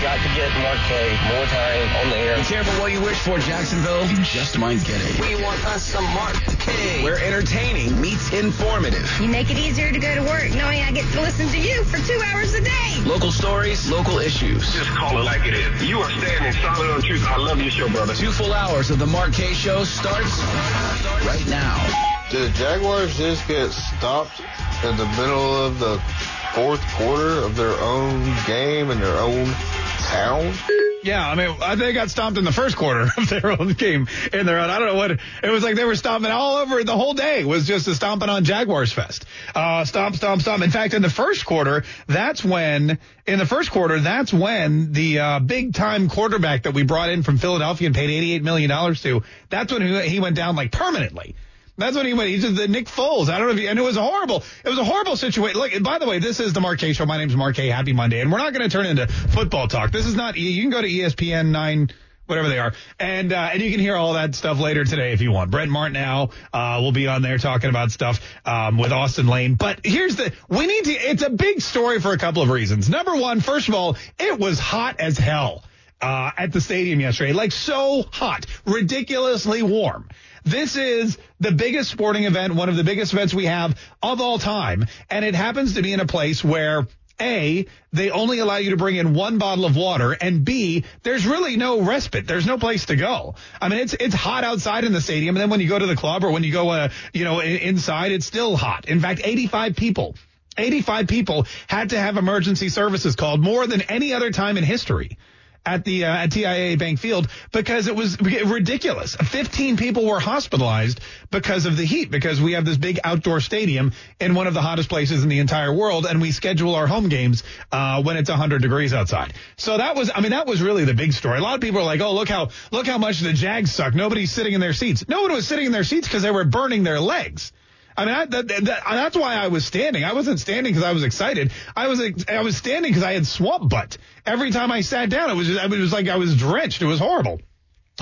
got to get Mark Kaye more time on the air. Be careful what you wish for, Jacksonville. You just might get it. We want us some Mark Kaye. Where entertaining meets informative. You make it easier to go to work knowing I get to listen to you for two hours a day. Local stories, local issues. Just call it like it is. You are standing solid on truth. I love your show, brother. Two full hours of the Mark Kaye Show starts right now. Did the Jaguars just get stopped in the middle of the fourth quarter of their own game and their own town? Yeah, I mean, they got stomped in the first quarter of their own game in their own. I don't know what it was like. They were stomping all over the whole day. Was just a stomping on Jaguars fest. Uh, stomp, stomp, stomp. In fact, in the first quarter, that's when in the first quarter, that's when the uh, big time quarterback that we brought in from Philadelphia and paid eighty eight million dollars to. That's when he, he went down like permanently. That's what he went. He's just the Nick Foles. I don't know if and it was a horrible. It was a horrible situation. Look, by the way, this is the Kaye Show. My name's Mark Kaye. Happy Monday. And we're not going to turn into football talk. This is not, you can go to ESPN 9, whatever they are. And, uh, and you can hear all that stuff later today if you want. Brent Martineau, uh, will be on there talking about stuff, um, with Austin Lane. But here's the, we need to, it's a big story for a couple of reasons. Number one, first of all, it was hot as hell. Uh, at the stadium yesterday, like so hot, ridiculously warm. This is the biggest sporting event, one of the biggest events we have of all time. And it happens to be in a place where a, they only allow you to bring in one bottle of water, and B, there's really no respite. There's no place to go. I mean, it's it's hot outside in the stadium, and then when you go to the club or when you go, uh, you know, inside, it's still hot. In fact, 85 people, 85 people had to have emergency services called more than any other time in history at the uh, at TIAA Bank Field because it was ridiculous. 15 people were hospitalized because of the heat because we have this big outdoor stadium in one of the hottest places in the entire world and we schedule our home games uh, when it's 100 degrees outside. So that was I mean that was really the big story. A lot of people are like, "Oh, look how look how much the Jags suck. Nobody's sitting in their seats." No one was sitting in their seats because they were burning their legs. I mean, I, that, that, that's why I was standing. I wasn't standing because I was excited. I was I was standing because I had swamp butt. Every time I sat down, it was just, it was like I was drenched. It was horrible.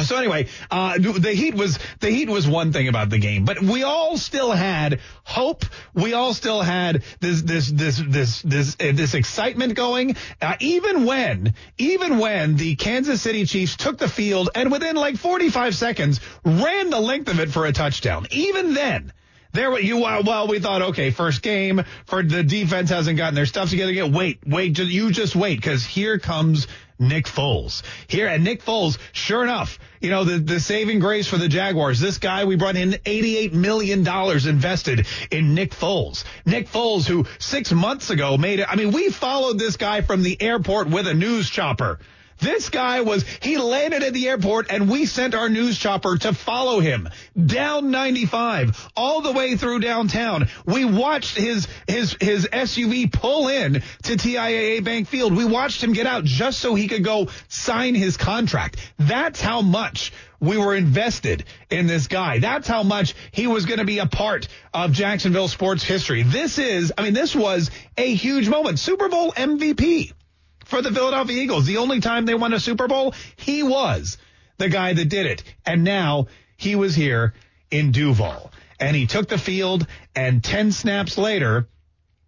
So anyway, uh, the heat was the heat was one thing about the game, but we all still had hope. We all still had this this this this this uh, this excitement going. Uh, even when even when the Kansas City Chiefs took the field and within like 45 seconds ran the length of it for a touchdown. Even then, there, you well, we thought, okay, first game for the defense hasn't gotten their stuff together yet. Wait, wait, you just wait, because here comes Nick Foles. Here, and Nick Foles, sure enough, you know, the, the saving grace for the Jaguars. This guy, we brought in $88 million invested in Nick Foles. Nick Foles, who six months ago made it, I mean, we followed this guy from the airport with a news chopper. This guy was, he landed at the airport and we sent our news chopper to follow him down 95 all the way through downtown. We watched his, his, his SUV pull in to TIAA Bank Field. We watched him get out just so he could go sign his contract. That's how much we were invested in this guy. That's how much he was going to be a part of Jacksonville sports history. This is, I mean, this was a huge moment. Super Bowl MVP for the Philadelphia Eagles. The only time they won a Super Bowl, he was the guy that did it. And now he was here in Duval. And he took the field, and 10 snaps later,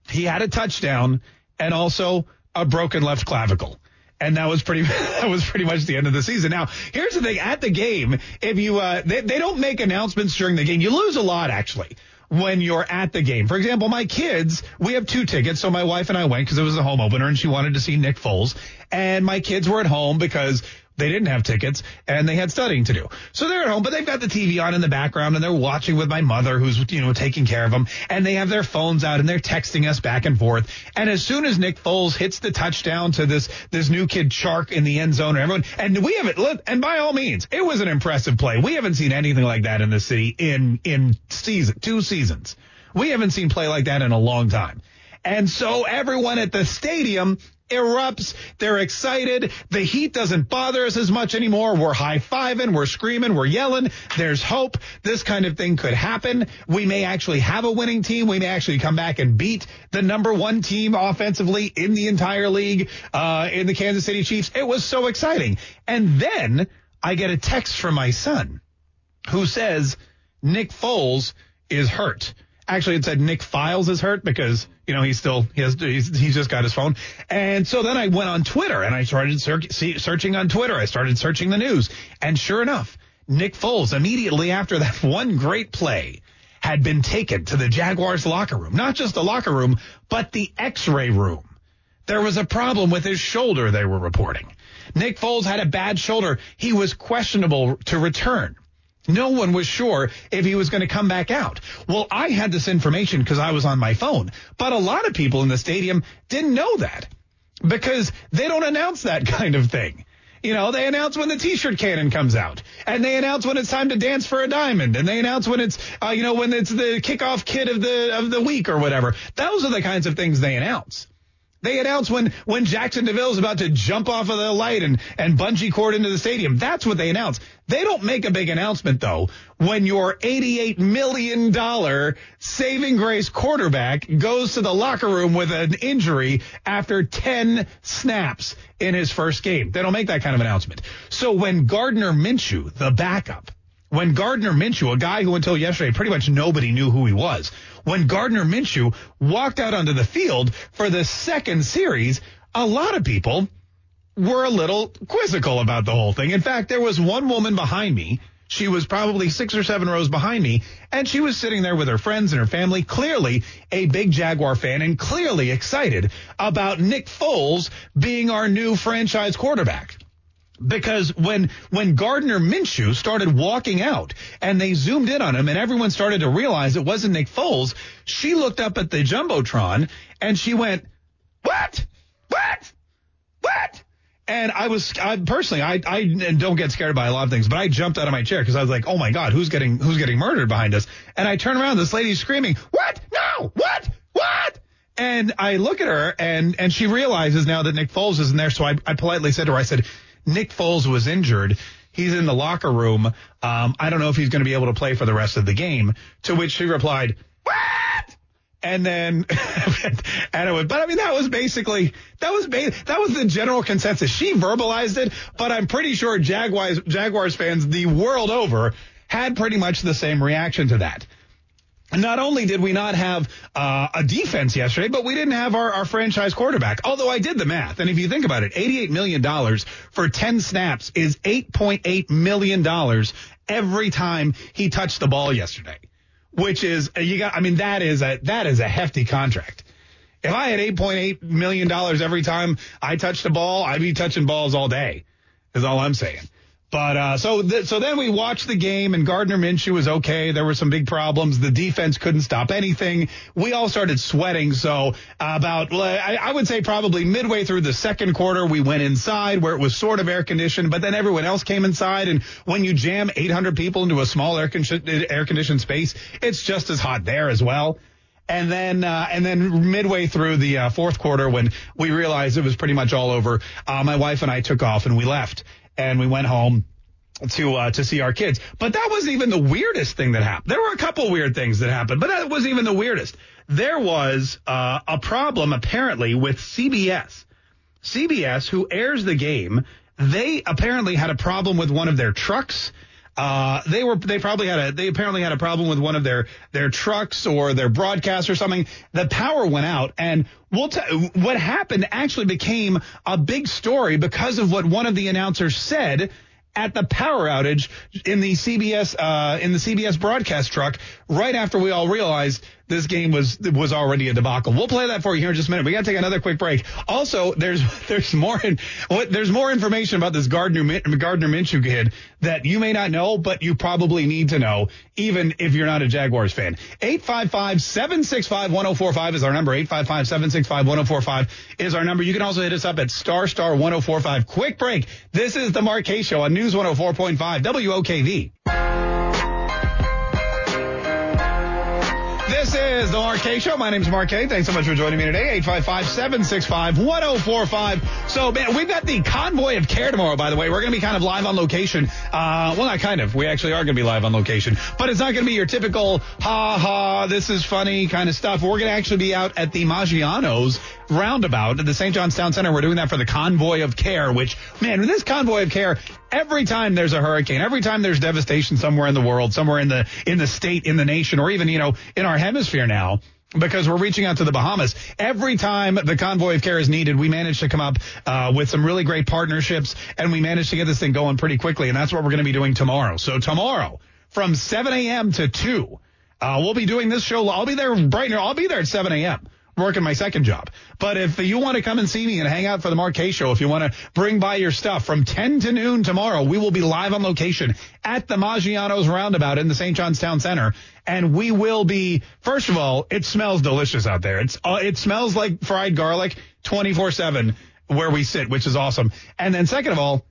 he had a touchdown and also a broken left clavicle. And that was pretty, that was pretty much the end of the season. Now, here's the thing. At the game, if you, uh, they, they don't make announcements during the game. You lose a lot, actually when you're at the game. For example, my kids, we have two tickets. So my wife and I went because it was a home opener and she wanted to see Nick Foles. And my kids were at home because they didn't have tickets and they had studying to do. So they're at home, but they've got the TV on in the background and they're watching with my mother who's, you know, taking care of them and they have their phones out and they're texting us back and forth. And as soon as Nick Foles hits the touchdown to this, this new kid Chark in the end zone, everyone, and we haven't, and by all means, it was an impressive play. We haven't seen anything like that in the city in, in season, two seasons. We haven't seen play like that in a long time. And so everyone at the stadium erupts. They're excited. The heat doesn't bother us as much anymore. We're high fiving. We're screaming. We're yelling. There's hope. This kind of thing could happen. We may actually have a winning team. We may actually come back and beat the number one team offensively in the entire league, uh, in the Kansas City Chiefs. It was so exciting. And then I get a text from my son who says Nick Foles is hurt. Actually, it said Nick Files is hurt because you know he's still he has he's, he's just got his phone. And so then I went on Twitter and I started search, see, searching on Twitter. I started searching the news, and sure enough, Nick Foles immediately after that one great play had been taken to the Jaguars locker room. Not just the locker room, but the X-ray room. There was a problem with his shoulder. They were reporting. Nick Foles had a bad shoulder. He was questionable to return. No one was sure if he was going to come back out. Well, I had this information because I was on my phone, but a lot of people in the stadium didn't know that because they don't announce that kind of thing. You know, they announce when the t-shirt cannon comes out and they announce when it's time to dance for a diamond and they announce when it's, uh, you know, when it's the kickoff kid of the, of the week or whatever. Those are the kinds of things they announce. They announce when when Jaxson de Ville is about to jump off of the light and and bungee cord into the stadium. That's what they announce. They don't make a big announcement though when your 88 million dollar saving grace quarterback goes to the locker room with an injury after 10 snaps in his first game. They don't make that kind of announcement. So when Gardner Minshew, the backup, when Gardner Minshew, a guy who until yesterday pretty much nobody knew who he was, when Gardner Minshew walked out onto the field for the second series, a lot of people were a little quizzical about the whole thing. In fact, there was one woman behind me. She was probably six or seven rows behind me, and she was sitting there with her friends and her family, clearly a big Jaguar fan and clearly excited about Nick Foles being our new franchise quarterback because when when Gardner Minshew started walking out and they zoomed in on him and everyone started to realize it wasn't Nick Foles, she looked up at the jumbotron and she went, "What? What? What?" And I was I, personally, I I don't get scared by a lot of things, but I jumped out of my chair because I was like, "Oh my God, who's getting who's getting murdered behind us?" And I turn around, this lady's screaming, "What? No! What? What?" And I look at her and and she realizes now that Nick Foles isn't there, so I, I politely said to her, I said, Nick Foles was injured. He's in the locker room. Um, I don't know if he's going to be able to play for the rest of the game. To which she replied, "What?" And then, and it was, but I mean, that was basically, that was, ba- that was the general consensus. She verbalized it, but I'm pretty sure Jaguars, Jaguars fans the world over had pretty much the same reaction to that. Not only did we not have uh, a defense yesterday, but we didn't have our, our franchise quarterback. Although I did the math, and if you think about it, $88 million for 10 snaps is $8.8 million every time he touched the ball yesterday. Which is, you got, I mean, that is a, that is a hefty contract. If I had $8.8 million every time I touched the ball, I'd be touching balls all day, is all I'm saying. But uh, so th- so then we watched the game, and Gardner Minshew was okay. There were some big problems. The defense couldn't stop anything. We all started sweating. So uh, about I, I would say probably midway through the second quarter, we went inside where it was sort of air conditioned, but then everyone else came inside. And when you jam 800 people into a small air con- air conditioned space, it's just as hot there as well. And then, uh, and then midway through the uh, fourth quarter, when we realized it was pretty much all over, uh, my wife and I took off and we left and we went home to uh, to see our kids. But that wasn't even the weirdest thing that happened. There were a couple weird things that happened, but that wasn't even the weirdest. There was uh, a problem apparently with CBS. CBS, who airs the game, they apparently had a problem with one of their trucks. Uh, they were they probably had a they apparently had a problem with one of their their trucks or their broadcast or something. The power went out, and we'll t- what happened actually became a big story because of what one of the announcers said at the power outage in the CBS uh, in the CBS broadcast truck right after we all realized this game was was already a debacle. We'll play that for you here in just a minute. We got to take another quick break. Also, there's there's more in, what there's more information about this Gardner Gardner Minshew kid that you may not know, but you probably need to know, even if you're not a Jaguars fan. 855-765-1045 is our number. 855-765-1045 is our number. You can also hit us up at star star 1045. Quick break. This is the Kaye Show on News 104.5 WOKV. This is the Mark Kaye Show. My name is Mark Kaye. Thanks so much for joining me today. 855-765-1045. So, man, we've got the convoy of care tomorrow, by the way. We're going to be kind of live on location. Uh, well, not kind of. We actually are going to be live on location. But it's not going to be your typical, ha ha, this is funny kind of stuff. We're going to actually be out at the Maggiano's roundabout at the St. John's Town Center. We're doing that for the convoy of care, which, man, this convoy of care, every time there's a hurricane, every time there's devastation somewhere in the world, somewhere in the in the state, in the nation, or even you know in our hemisphere now. Because we're reaching out to the Bahamas. Every time the convoy of care is needed, we manage to come up uh, with some really great partnerships, and we manage to get this thing going pretty quickly. And that's what we're going to be doing tomorrow. So tomorrow, from 7 a.m. to 2, uh, we'll be doing this show. I'll be there bright and I'll be there at 7 a.m working my second job. But if you want to come and see me and hang out for the Mark Kaye show, if you want to bring by your stuff from 10 to noon tomorrow, we will be live on location at the Maggiano's Roundabout in the St. John's Town Center. And we will be, first of all, it smells delicious out there. It's, uh, it smells like fried garlic 24 seven where we sit, which is awesome. And then second of all,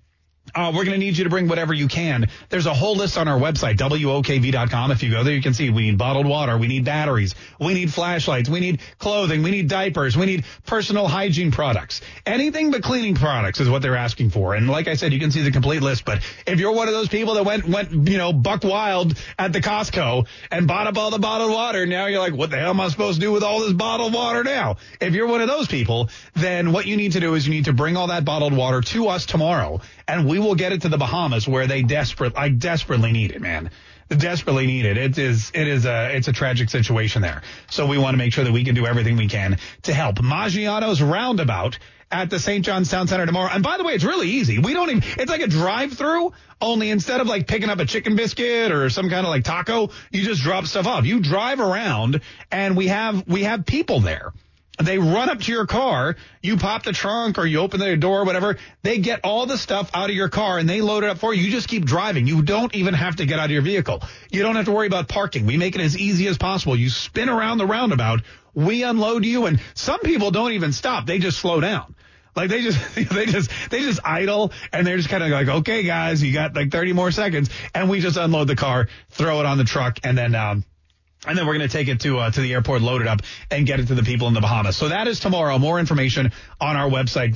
uh, we're going to need you to bring whatever you can. There's a whole list on our website, WOKV.com. If you go there, you can see we need bottled water, we need batteries, we need flashlights, we need clothing, we need diapers, we need personal hygiene products. Anything but cleaning products is what they're asking for. And like I said, you can see the complete list. But if you're one of those people that went, went, you know, buck wild at the Costco and bought up all the bottled water, now you're like, what the hell am I supposed to do with all this bottled water now? If you're one of those people, then what you need to do is you need to bring all that bottled water to us tomorrow and we will get it to the Bahamas where they desperate, I desperately need it, man. Desperately need it. It is, it is a, it's a tragic situation there. So we want to make sure that we can do everything we can to help. Maggiano's Roundabout at the St. John's Town Center tomorrow. And by the way, it's really easy. We don't even, it's like a drive through, only instead of like picking up a chicken biscuit or some kind of like taco, you just drop stuff off. You drive around and we have, we have people there. They run up to your car, you pop the trunk or you open the door, whatever. They get all the stuff out of your car and they load it up for you. You just keep driving. You don't even have to get out of your vehicle. You don't have to worry about parking. We make it as easy as possible. You spin around the roundabout. We unload you and some people don't even stop. They just slow down. Like they just, they just, they just idle and they're just kind of like, okay, guys, you got like 30 more seconds. And we just unload the car, throw it on the truck and then, um, and then we're going to take it to uh, to the airport, load it up, and get it to the people in the Bahamas. So that is tomorrow. More information on our website,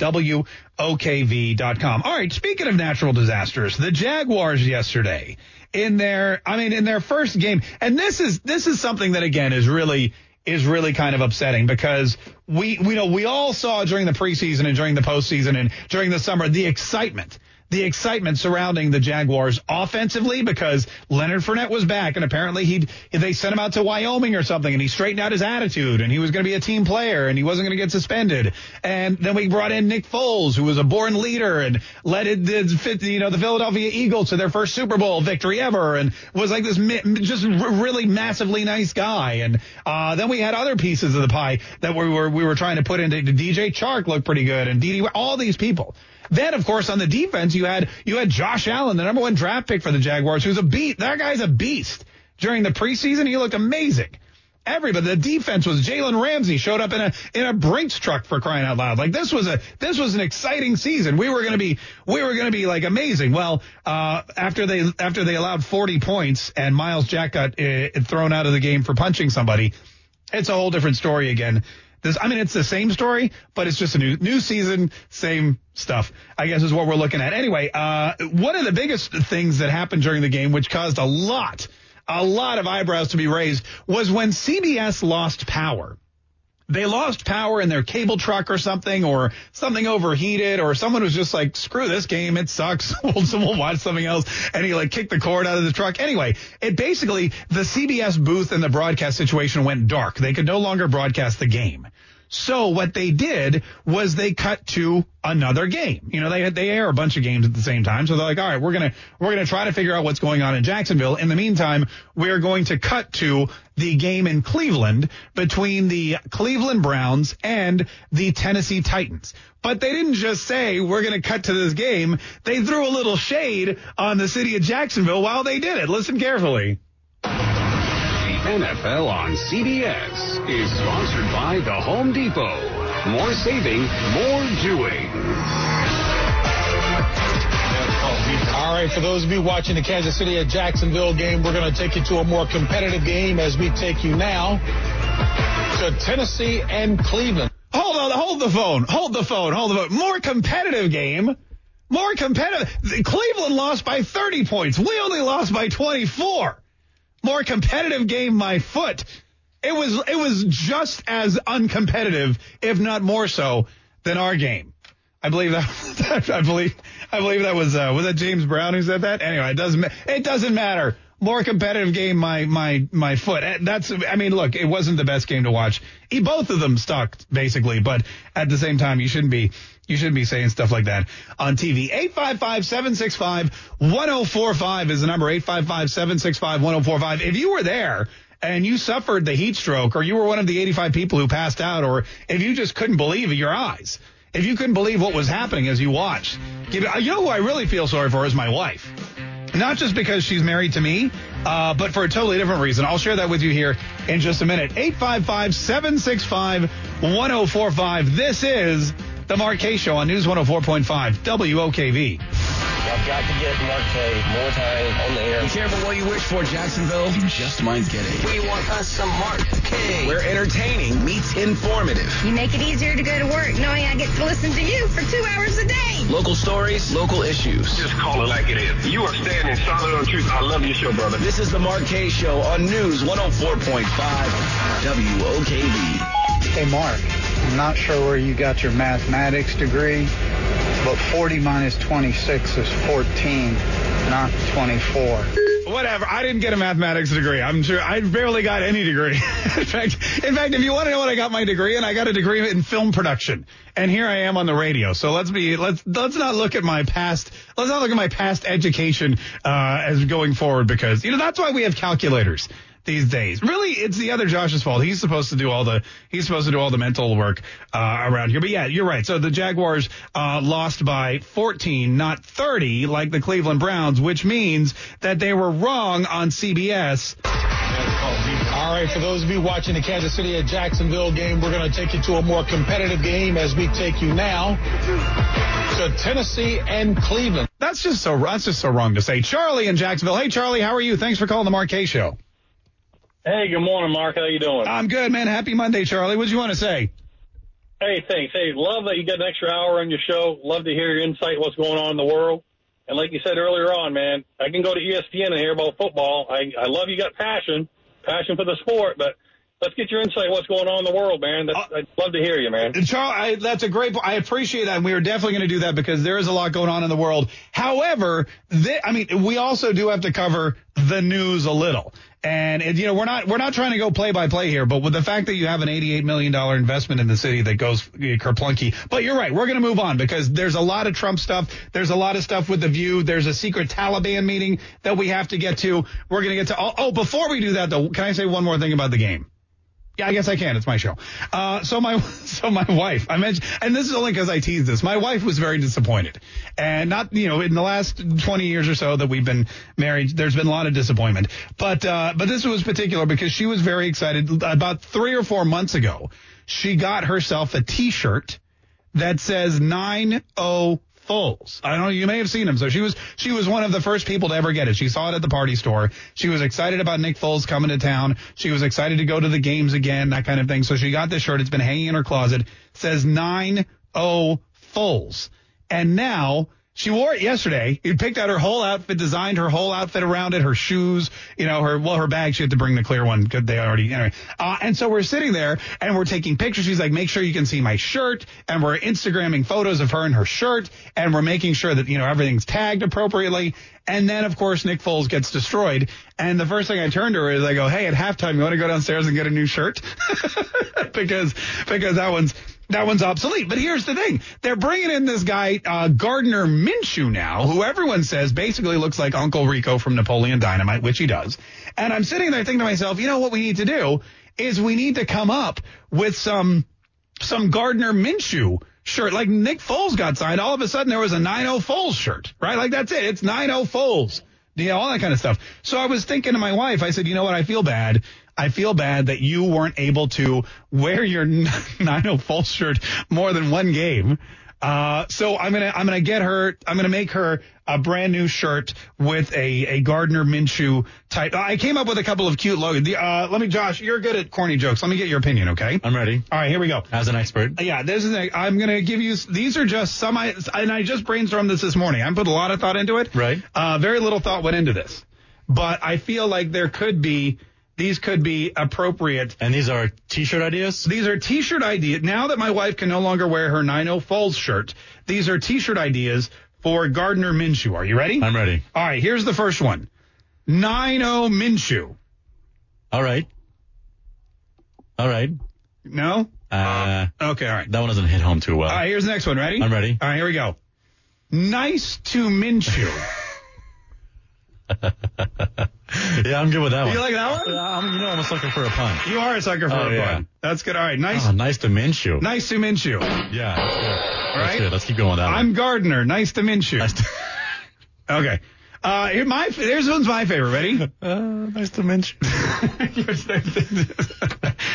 WOKV.com. All right. Speaking of natural disasters, the Jaguars yesterday in their, I mean, in their first game, and this is this is something that again is really is really kind of upsetting because we we know we all saw during the preseason and during the postseason and during the summer the excitement the excitement surrounding the Jaguars offensively because Leonard Fournette was back and apparently he they sent him out to Wyoming or something and he straightened out his attitude and he was going to be a team player and he wasn't going to get suspended. And then we brought in Nick Foles, who was a born leader and led the you know the Philadelphia Eagles to their first Super Bowl victory ever and was like this just really massively nice guy. And uh, then we had other pieces of the pie that we were we were trying to put into DJ Chark looked pretty good and Dede, all these people. Then, of course, on the defense, you had you had Josh Allen, the number one draft pick for the Jaguars, who's a beat. That guy's a beast. During the preseason, he looked amazing. Everybody, the defense was Jalen Ramsey showed up in a in a Brinks truck for crying out loud. Like this was a this was an exciting season. We were to be we were to be like amazing. Well, uh, after they after they allowed 40 points and Myles Jack got uh, thrown out of the game for punching somebody, it's a whole different story again. This, I mean, it's the same story, but it's just a new new season, same stuff. I guess is what we're looking at. Anyway, uh, one of the biggest things that happened during the game, which caused a lot, a lot of eyebrows to be raised, was when CBS lost power they lost power in their cable truck or something, or something overheated, or someone was just like, screw this game, it sucks. we'll, we'll watch something else. And he like kicked the cord out of the truck. Anyway, it basically, the CBS booth and the broadcast situation went dark. They could no longer broadcast the game. So what they did was they cut to another game. You know, they they air a bunch of games at the same time. So they're like, all right, we're gonna we're gonna try to figure out what's going on in Jacksonville. In the meantime, we're going to cut to the game in Cleveland between the Cleveland Browns and the Tennessee Titans. But they didn't just say we're to cut to this game. They threw a little shade on the city of Jacksonville while they did it. Listen carefully. NFL on CBS is sponsored by The Home Depot. More saving, more doing. All right, for those of you watching the Kansas City at Jacksonville game, we're going to take you to a more competitive game as we take you now to Tennessee and Cleveland. Hold on, hold the phone, hold the phone, hold the phone. More competitive game. More competitive. Cleveland lost by 30 points. We only lost by 24 more competitive game, my foot. It was it was just as uncompetitive, if not more so, than our game. I believe that. I believe. I believe that was uh, was that James Brown who said that. Anyway, it doesn't. It doesn't matter. More competitive game. My my my foot. That's. I mean, look, it wasn't the best game to watch. Both of them stuck basically, but at the same time, you shouldn't be. You shouldn't be saying stuff like that on TV. 855-765-1045 is the number. 855-765-1045. If you were there and you suffered the heat stroke or you were one of the 85 people who passed out or if you just couldn't believe your eyes, if you couldn't believe what was happening as you watched, give, you know who I really feel sorry for is my wife. Not just because she's married to me, uh, but for a totally different reason. I'll share that with you here in just a minute. 855-765-1045. This is the Mark Kaye Show on News 104.5 WOKV. I've got to get Mark Kaye more time on the air. Be careful what you wish for, Jacksonville. You just might get it. We want us some Mark Kaye. Where entertaining meets informative. You make it easier to go to work knowing I get to listen to you for two hours a day. Local stories, local issues. Just call it like it is. You are standing solid on truth. I love your show, brother. This is the Mark Kaye Show on News 104.5 WOKV. Hey, Mark, I'm not sure where you got your mathematics degree, but 40 minus 26 is 14, not 24. Whatever. I didn't get a mathematics degree. I'm sure I barely got any degree. in fact, in fact, if you want to know what I got my degree in, I got a degree in film production. And here I am on the radio. So let's be let's let's not look at my past let's not look at my past education uh, as going forward because you know that's why we have calculators these days. Really, it's the other Josh's fault. He's supposed to do all the he's supposed to do all the mental work uh, around here. But yeah, you're right. So the Jaguars uh, lost by 14, not 30, like the Cleveland Browns, which means that they were wrong on CBS. All right, for those of you watching the Kansas City at Jacksonville game, we're going to take you to a more competitive game as we take you now to Tennessee and Cleveland. That's just so that's just so wrong to say. Charlie in Jacksonville. Hey Charlie, how are you? Thanks for calling the Mark Kaye Show. Hey, good morning, Mark. How you doing? I'm good, man. Happy Monday, Charlie. What do you want to say? Hey, thanks. Hey, love that you got an extra hour on your show. Love to hear your insight, what's going on in the world. And like you said earlier on, man, I can go to ESPN and hear about football. I, I love you got passion, passion for the sport, but let's get your insight, what's going on in the world, man. That's, I'd love to hear you, man. Charles, I, that's a great. I appreciate that, and we are definitely going to do that because there is a lot going on in the world. However, thi- I mean, we also do have to cover the news a little. And it, you know, we're not we're not trying to go play by play here, but with the fact that you have an 88 million dollar investment in the city that goes uh, kerplunky. But you're right, we're going to move on because there's a lot of Trump stuff. There's a lot of stuff with the View. There's a secret Taliban meeting that we have to get to. We're going to get to. Oh, oh, before we do that though, can I say one more thing about the game? Yeah, I guess I can. It's my show. Uh, so my, so my wife, I mentioned, and this is only because I teased this. My wife was very disappointed, and not, you know, in the last 20 years or so that we've been married, there's been a lot of disappointment. But, uh, but this was particular because she was very excited. About three or four months ago, she got herself a T-shirt that says nine oh Foles. I don't know. You may have seen him. So she was she was one of the first people to ever get it. She saw it at the party store. She was excited about Nick Foles coming to town. She was excited to go to the games again, that kind of thing. So she got this shirt. It's been hanging in her closet. It says nine oh Foles, and now. She wore it yesterday. You picked out her whole outfit, designed her whole outfit around it, her shoes, you know, her, well, her bag. She had to bring the clear one because they already, anyway. Uh, and so we're sitting there and we're taking pictures. She's like, make sure you can see my shirt. And we're Instagramming photos of her in her shirt. And we're making sure that, you know, everything's tagged appropriately. And then, of course, Nick Foles gets destroyed. And the first thing I turn to her is I go, hey, at halftime, you want to go downstairs and get a new shirt? because, because that one's, that one's obsolete. But here's the thing. They're bringing in this guy, uh, Gardner Minshew now, who everyone says basically looks like Uncle Rico from Napoleon Dynamite, which he does. And I'm sitting there thinking to myself, you know what we need to do is we need to come up with some, some Gardner Minshew shirt. Like Nick Foles got signed. All of a sudden there was a 9-0 Foles shirt, right? Like that's it. It's 9-0 Foles. Know, all that kind of stuff. So I was thinking to my wife, I said, you know what? I feel bad. I feel bad that you weren't able to wear your 9-0 Foles shirt more than one game. Uh, so I'm gonna I'm gonna get her I'm gonna make her a brand new shirt with a a Gardner Minshew type. I came up with a couple of cute logos. The, uh, let me, Josh, you're good at corny jokes. Let me get your opinion, okay? I'm ready. All right, here we go. As an expert. Yeah, this is. A, I'm gonna give you. These are just some. I and I just brainstormed this this morning. I put a lot of thought into it. Right. Uh, very little thought went into this, but I feel like there could be these could be appropriate. And these are t-shirt ideas? These are t-shirt ideas. Now that my wife can no longer wear her 90 Foles shirt, these are t-shirt ideas for Gardner Minshew. Are you ready? I'm ready. All right, here's the first one. 90 Minshew. All right. All right. No? Uh, okay, all right. That one doesn't hit home too well. All right, here's the next one. Ready? I'm ready. All right, here we go. Nice to Minshew. yeah, I'm good with that one. You like that one? I'm, you know, I'm a sucker for a pun. You are a sucker for Oh, a yeah. pun. That's good. All right, nice. Oh, nice to Minshew. Nice to Minshew. Yeah, that's good. That's good. Let's keep going with that I'm one. Gardner. Nice to Minshew. Nice to- okay. Uh, here my there's one's my favorite. Ready? uh, nice to Minshew.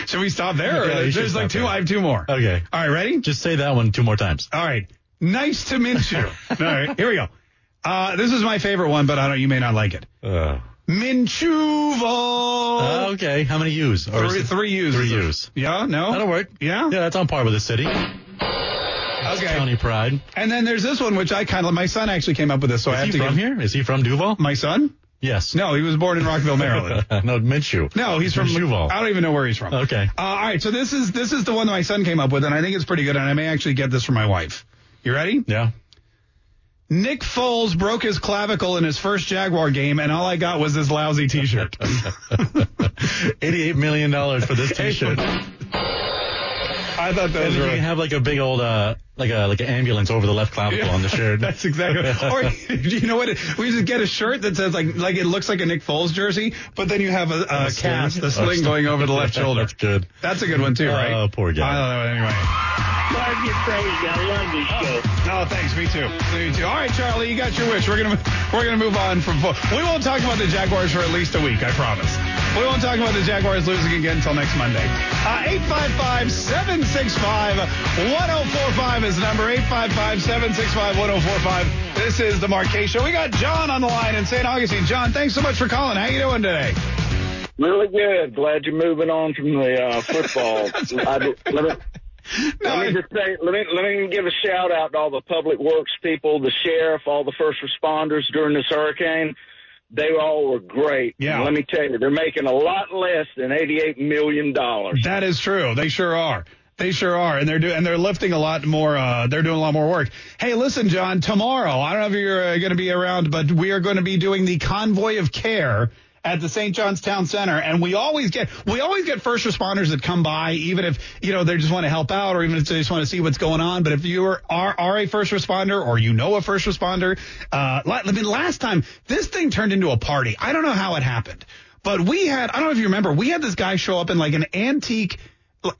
should we stop there? Yeah, there's like two. there. I have two more. Okay. All right, ready? Just say that one two more times. All right. Nice to Minshew. All right, here we go. Uh, this is my favorite one, but I don't. You may not like it. Uh, Minchuval. uh, okay. How many U's? Or three, three U's. Three U's. Yeah. No. That'll work. Yeah. Yeah, that's on par with the city. Okay. County pride. And then there's this one, which I kind of. My son actually came up with this, so I Is have he to from give. here? Is he from Duval? My son? Yes. No, he was born in Rockville, Maryland. no, Minshew. No, he's from Duval. I don't even know where he's from. Okay. Uh, all right, so this is this is the one that my son came up with, and I think it's pretty good, and I may actually get this from my wife. You ready? Yeah. Nick Foles broke his clavicle in his first Jaguar game, and all I got was this lousy T-shirt. Eighty-eight million dollars for this T-shirt. I thought that And was you have like a big old uh like a like an ambulance over the left clavicle on the shirt. That's exactly. or you know what? We just get a shirt that says like like it looks like a Nick Foles jersey, but then you have a, a, sling? cast, Oh, a sling sling. going over the left shoulder. That's good. That's a good one too, right? Oh, poor guy. I don't know. Anyway. Love you, crazy. I love this show. No, thanks. Me too. Me too. All right, Charlie, you got your wish. We're gonna we're gonna move on from. fo- We won't talk about the Jaguars for at least a week. I promise. We won't talk about the Jaguars losing again until next Monday. Uh, 855-765-1045 is the number. 855-765-1045. This is the Mark Kaye Show. We got John on the line in St. Augustine. John, thanks so much for calling. How you doing today? Really good. Glad you're moving on from the uh, football. I, let me, No, let me just say, let me let me give a shout out to all the public works people, the sheriff, all the first responders during this hurricane. They all were great. Yeah. And let me tell you, they're making a lot less than eighty-eight million dollars. That is true. They sure are. They sure are, and they're doing and they're lifting a lot more. Uh, they're doing a lot more work. Hey, listen, John. Tomorrow, I don't know if you're uh, going to be around, but we are going to be doing the convoy of care at the St. John's Town Center, and we always get we always get first responders that come by, even if you know they just want to help out, or even if they just want to see what's going on. But if you are are, are a first responder, or you know a first responder, uh, I mean, last time this thing turned into a party. I don't know how it happened, but we had I don't know if you remember, we had this guy show up in like an antique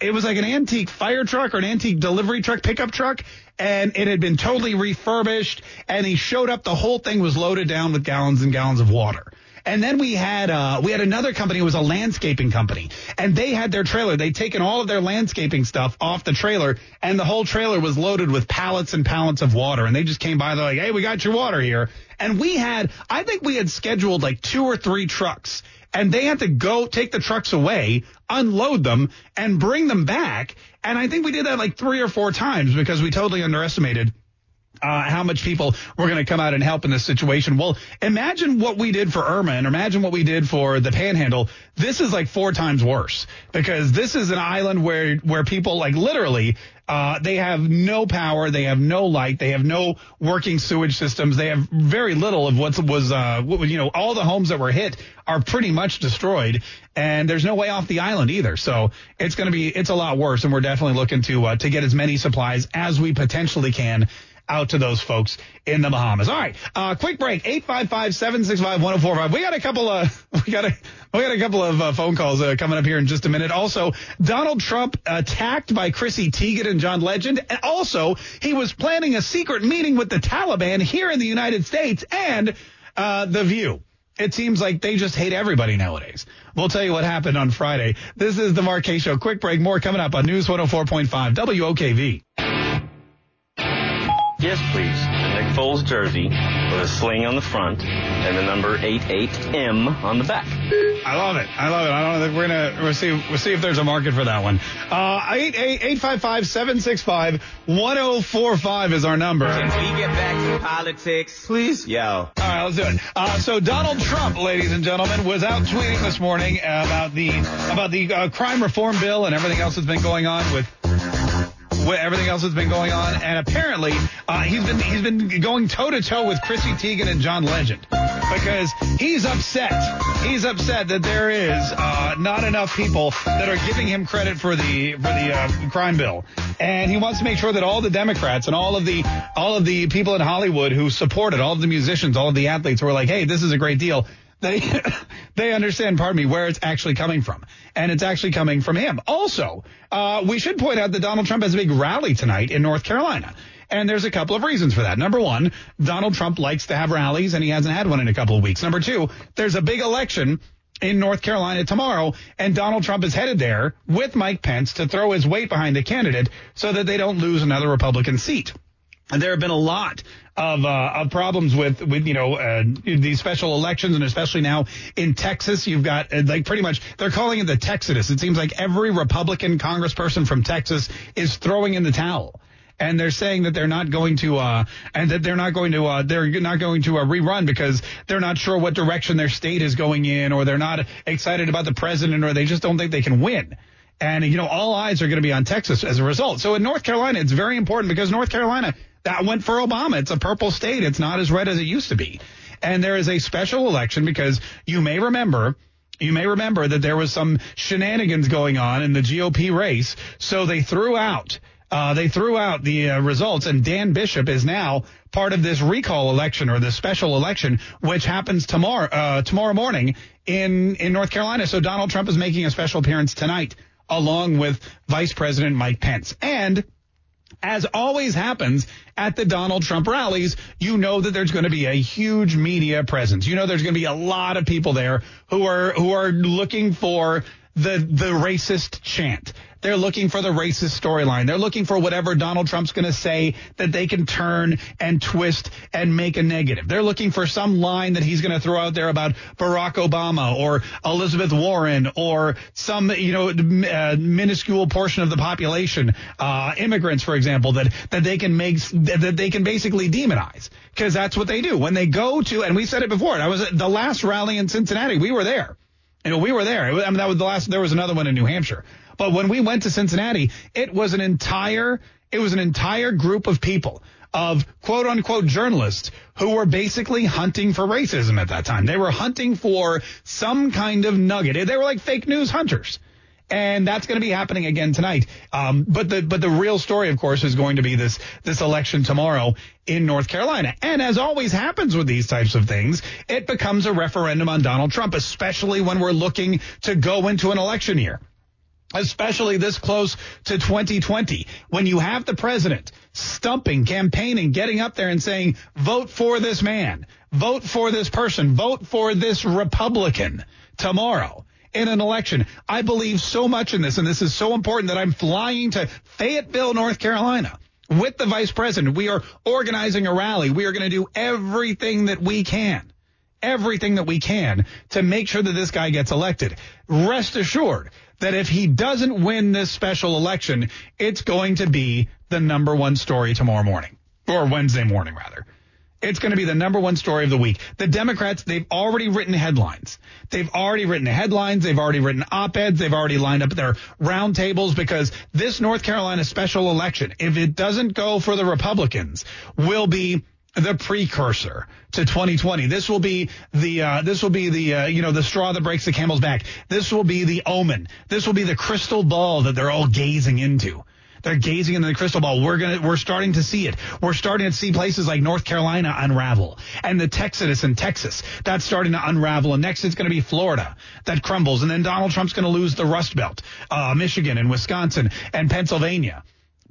it was like an antique fire truck or an antique delivery truck, pickup truck, and it had been totally refurbished. And he showed up. The whole thing was loaded down with gallons and gallons of water. And then we had uh, we had another company. It was a landscaping company, and they had their trailer. They'd taken all of their landscaping stuff off the trailer, and the whole trailer was loaded with pallets and pallets of water. And they just came by. They're like, "Hey, we got your water here." And we had, I think we had scheduled like two or three trucks and they had to go take the trucks away, unload them, and bring them back. And I think we did that like three or four times because we totally underestimated uh, how much people were going to come out and help in this situation. Well, imagine what we did for Irma and imagine what we did for the Panhandle. This is like four times worse because this is an island where where people like literally uh, they have no power, they have no light, they have no working sewage systems, they have very little of what was uh, what, you know all the homes that were hit are pretty much destroyed, and there's no way off the island either. So it's going to be it's a lot worse, and we're definitely looking to uh, to get as many supplies as we potentially can out to those folks in the Bahamas. All right, uh, quick break. 855-765-1045. We got a couple of, we got a, we got a couple of uh, phone calls uh, coming up here in just a minute. Also, Donald Trump attacked by Chrissy Teigen and John Legend. And also, he was planning a secret meeting with the Taliban here in the United States and uh, The View. It seems like they just hate everybody nowadays. We'll tell you what happened on Friday. This is the Mark Kaye Show. Quick break. More coming up on News 104.5 WOKV. Yes, please. A Nick Foles jersey with a sling on the front and the number 88M on the back. I love it. I love it. I don't know. We're gonna we'll see we'll see if there's a market for that one. Uh, eight eight eight five five seven six five one zero four five is our number. Can we get back to politics, please? Yo. All right, let's do it. Uh, so Donald Trump, ladies and gentlemen, was out tweeting this morning about the about the uh, crime reform bill and everything else that's been going on with everything else that's been going on, and apparently uh, he's been he's been going toe to toe with Chrissy Teigen and John Legend because he's upset. He's upset that there is uh, not enough people that are giving him credit for the for the uh, crime bill, and he wants to make sure that all the Democrats and all of the all of the people in Hollywood who support it, all of the musicians, all of the athletes were like, hey, this is a great deal they they understand, pardon me, where it's actually coming from, and it's actually coming from him. Also, uh, we should point out that Donald Trump has a big rally tonight in North Carolina. And there's a couple of reasons for that. Number one, Donald Trump likes to have rallies, and he hasn't had one in a couple of weeks. Number two, there's a big election in North Carolina tomorrow, and Donald Trump is headed there with Mike Pence to throw his weight behind the candidate so that they don't lose another Republican seat. And there have been a lot of, uh, of problems with, with, you know, uh, these special elections and especially now in Texas, you've got uh, like pretty much, they're calling it the Texodus. It seems like every Republican congressperson from Texas is throwing in the towel. And they're saying that they're not going to, uh, and that they're not going to, uh, they're not going to uh, rerun because they're not sure what direction their state is going in, or they're not excited about the president, or they just don't think they can win. And, you know, all eyes are going to be on Texas as a result. So in North Carolina, it's very important because North Carolina that went for Obama. It's a purple state. It's not as red as it used to be. And there is a special election because you may remember you may remember that there was some shenanigans going on in the GOP race. So they threw out, uh, they threw out the uh, results and Dan Bishop is now part of this recall election or this special election, which happens tomorrow, uh, tomorrow morning in, in North Carolina. So Donald Trump is making a special appearance tonight along with Vice President Mike Pence. And as always happens at the Donald Trump rallies, you know that there's going to be a huge media presence. You know there's going to be a lot of people there who are who are looking for the the racist chant. They're looking for the racist storyline. They're looking for whatever Donald Trump's going to say that they can turn and twist and make a negative. They're looking for some line that he's going to throw out there about Barack Obama or Elizabeth Warren or some, you know, uh, minuscule portion of the population, uh, immigrants, for example, that, that they can make, that they can basically demonize because that's what they do when they go to, and we said it before. I was at the last rally in Cincinnati. We were there. You know, we were there. I mean, that was the last, there was another one in New Hampshire. But when we went to Cincinnati, it was an entire, it was an entire group of people of quote unquote journalists who were basically hunting for racism at that time. They were hunting for some kind of nugget. They were like fake news hunters. And that's going to be happening again tonight. Um, but the but the real story, of course, is going to be this this election tomorrow in North Carolina. And as always happens with these types of things, it becomes a referendum on Donald Trump, especially when we're looking to go into an election year especially this close to 2020, when you have the president stumping, campaigning, getting up there and saying, vote for this man, vote for this person, vote for this Republican tomorrow in an election. I believe so much in this, and this is so important that I'm flying to Fayetteville, North Carolina with the vice president. We are organizing a rally. We are going to do everything that we can everything that we can to make sure that this guy gets elected. Rest assured that if he doesn't win this special election, it's going to be the number one story tomorrow morning or Wednesday morning rather. It's going to be the number one story of the week. The Democrats, they've already written headlines. They've already written headlines. They've already written op-eds. They've already lined up their roundtables because this North Carolina special election, if it doesn't go for the Republicans, will be the precursor to 2020. This will be the uh, this will be the uh, you know the straw that breaks the camel's back. This will be the omen. This will be the crystal ball that they're all gazing into. They're gazing into the crystal ball. We're gonna we're starting to see it. We're starting to see places like North Carolina unravel and the Texas in Texas that's starting to unravel. And next it's to be Florida that crumbles, and then Donald Trump's to lose the Rust Belt, uh, Michigan and Wisconsin and Pennsylvania,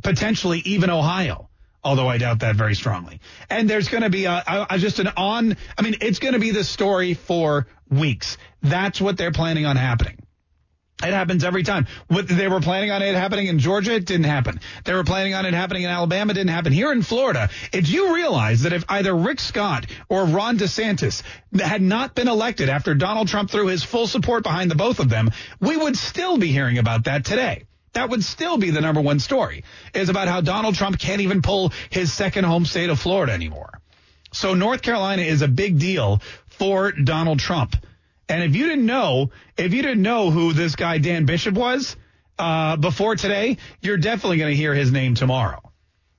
potentially even Ohio although I doubt that very strongly. And there's going to be a, a, just an on, I mean, it's going to be the story for weeks. That's what they're planning on happening. It happens every time. What they were planning on it happening in Georgia, it didn't happen. They were planning on it happening in Alabama, it didn't happen. Here in Florida, if you realize that if either Rick Scott or Ron DeSantis had not been elected after Donald Trump threw his full support behind the both of them, we would still be hearing about that today. That would still be the number one story is about how Donald Trump can't even pull his second home state of Florida anymore. So North Carolina is a big deal for Donald Trump. And if you didn't know, if you didn't know who this guy Dan Bishop was uh, before today, you're definitely going to hear his name tomorrow.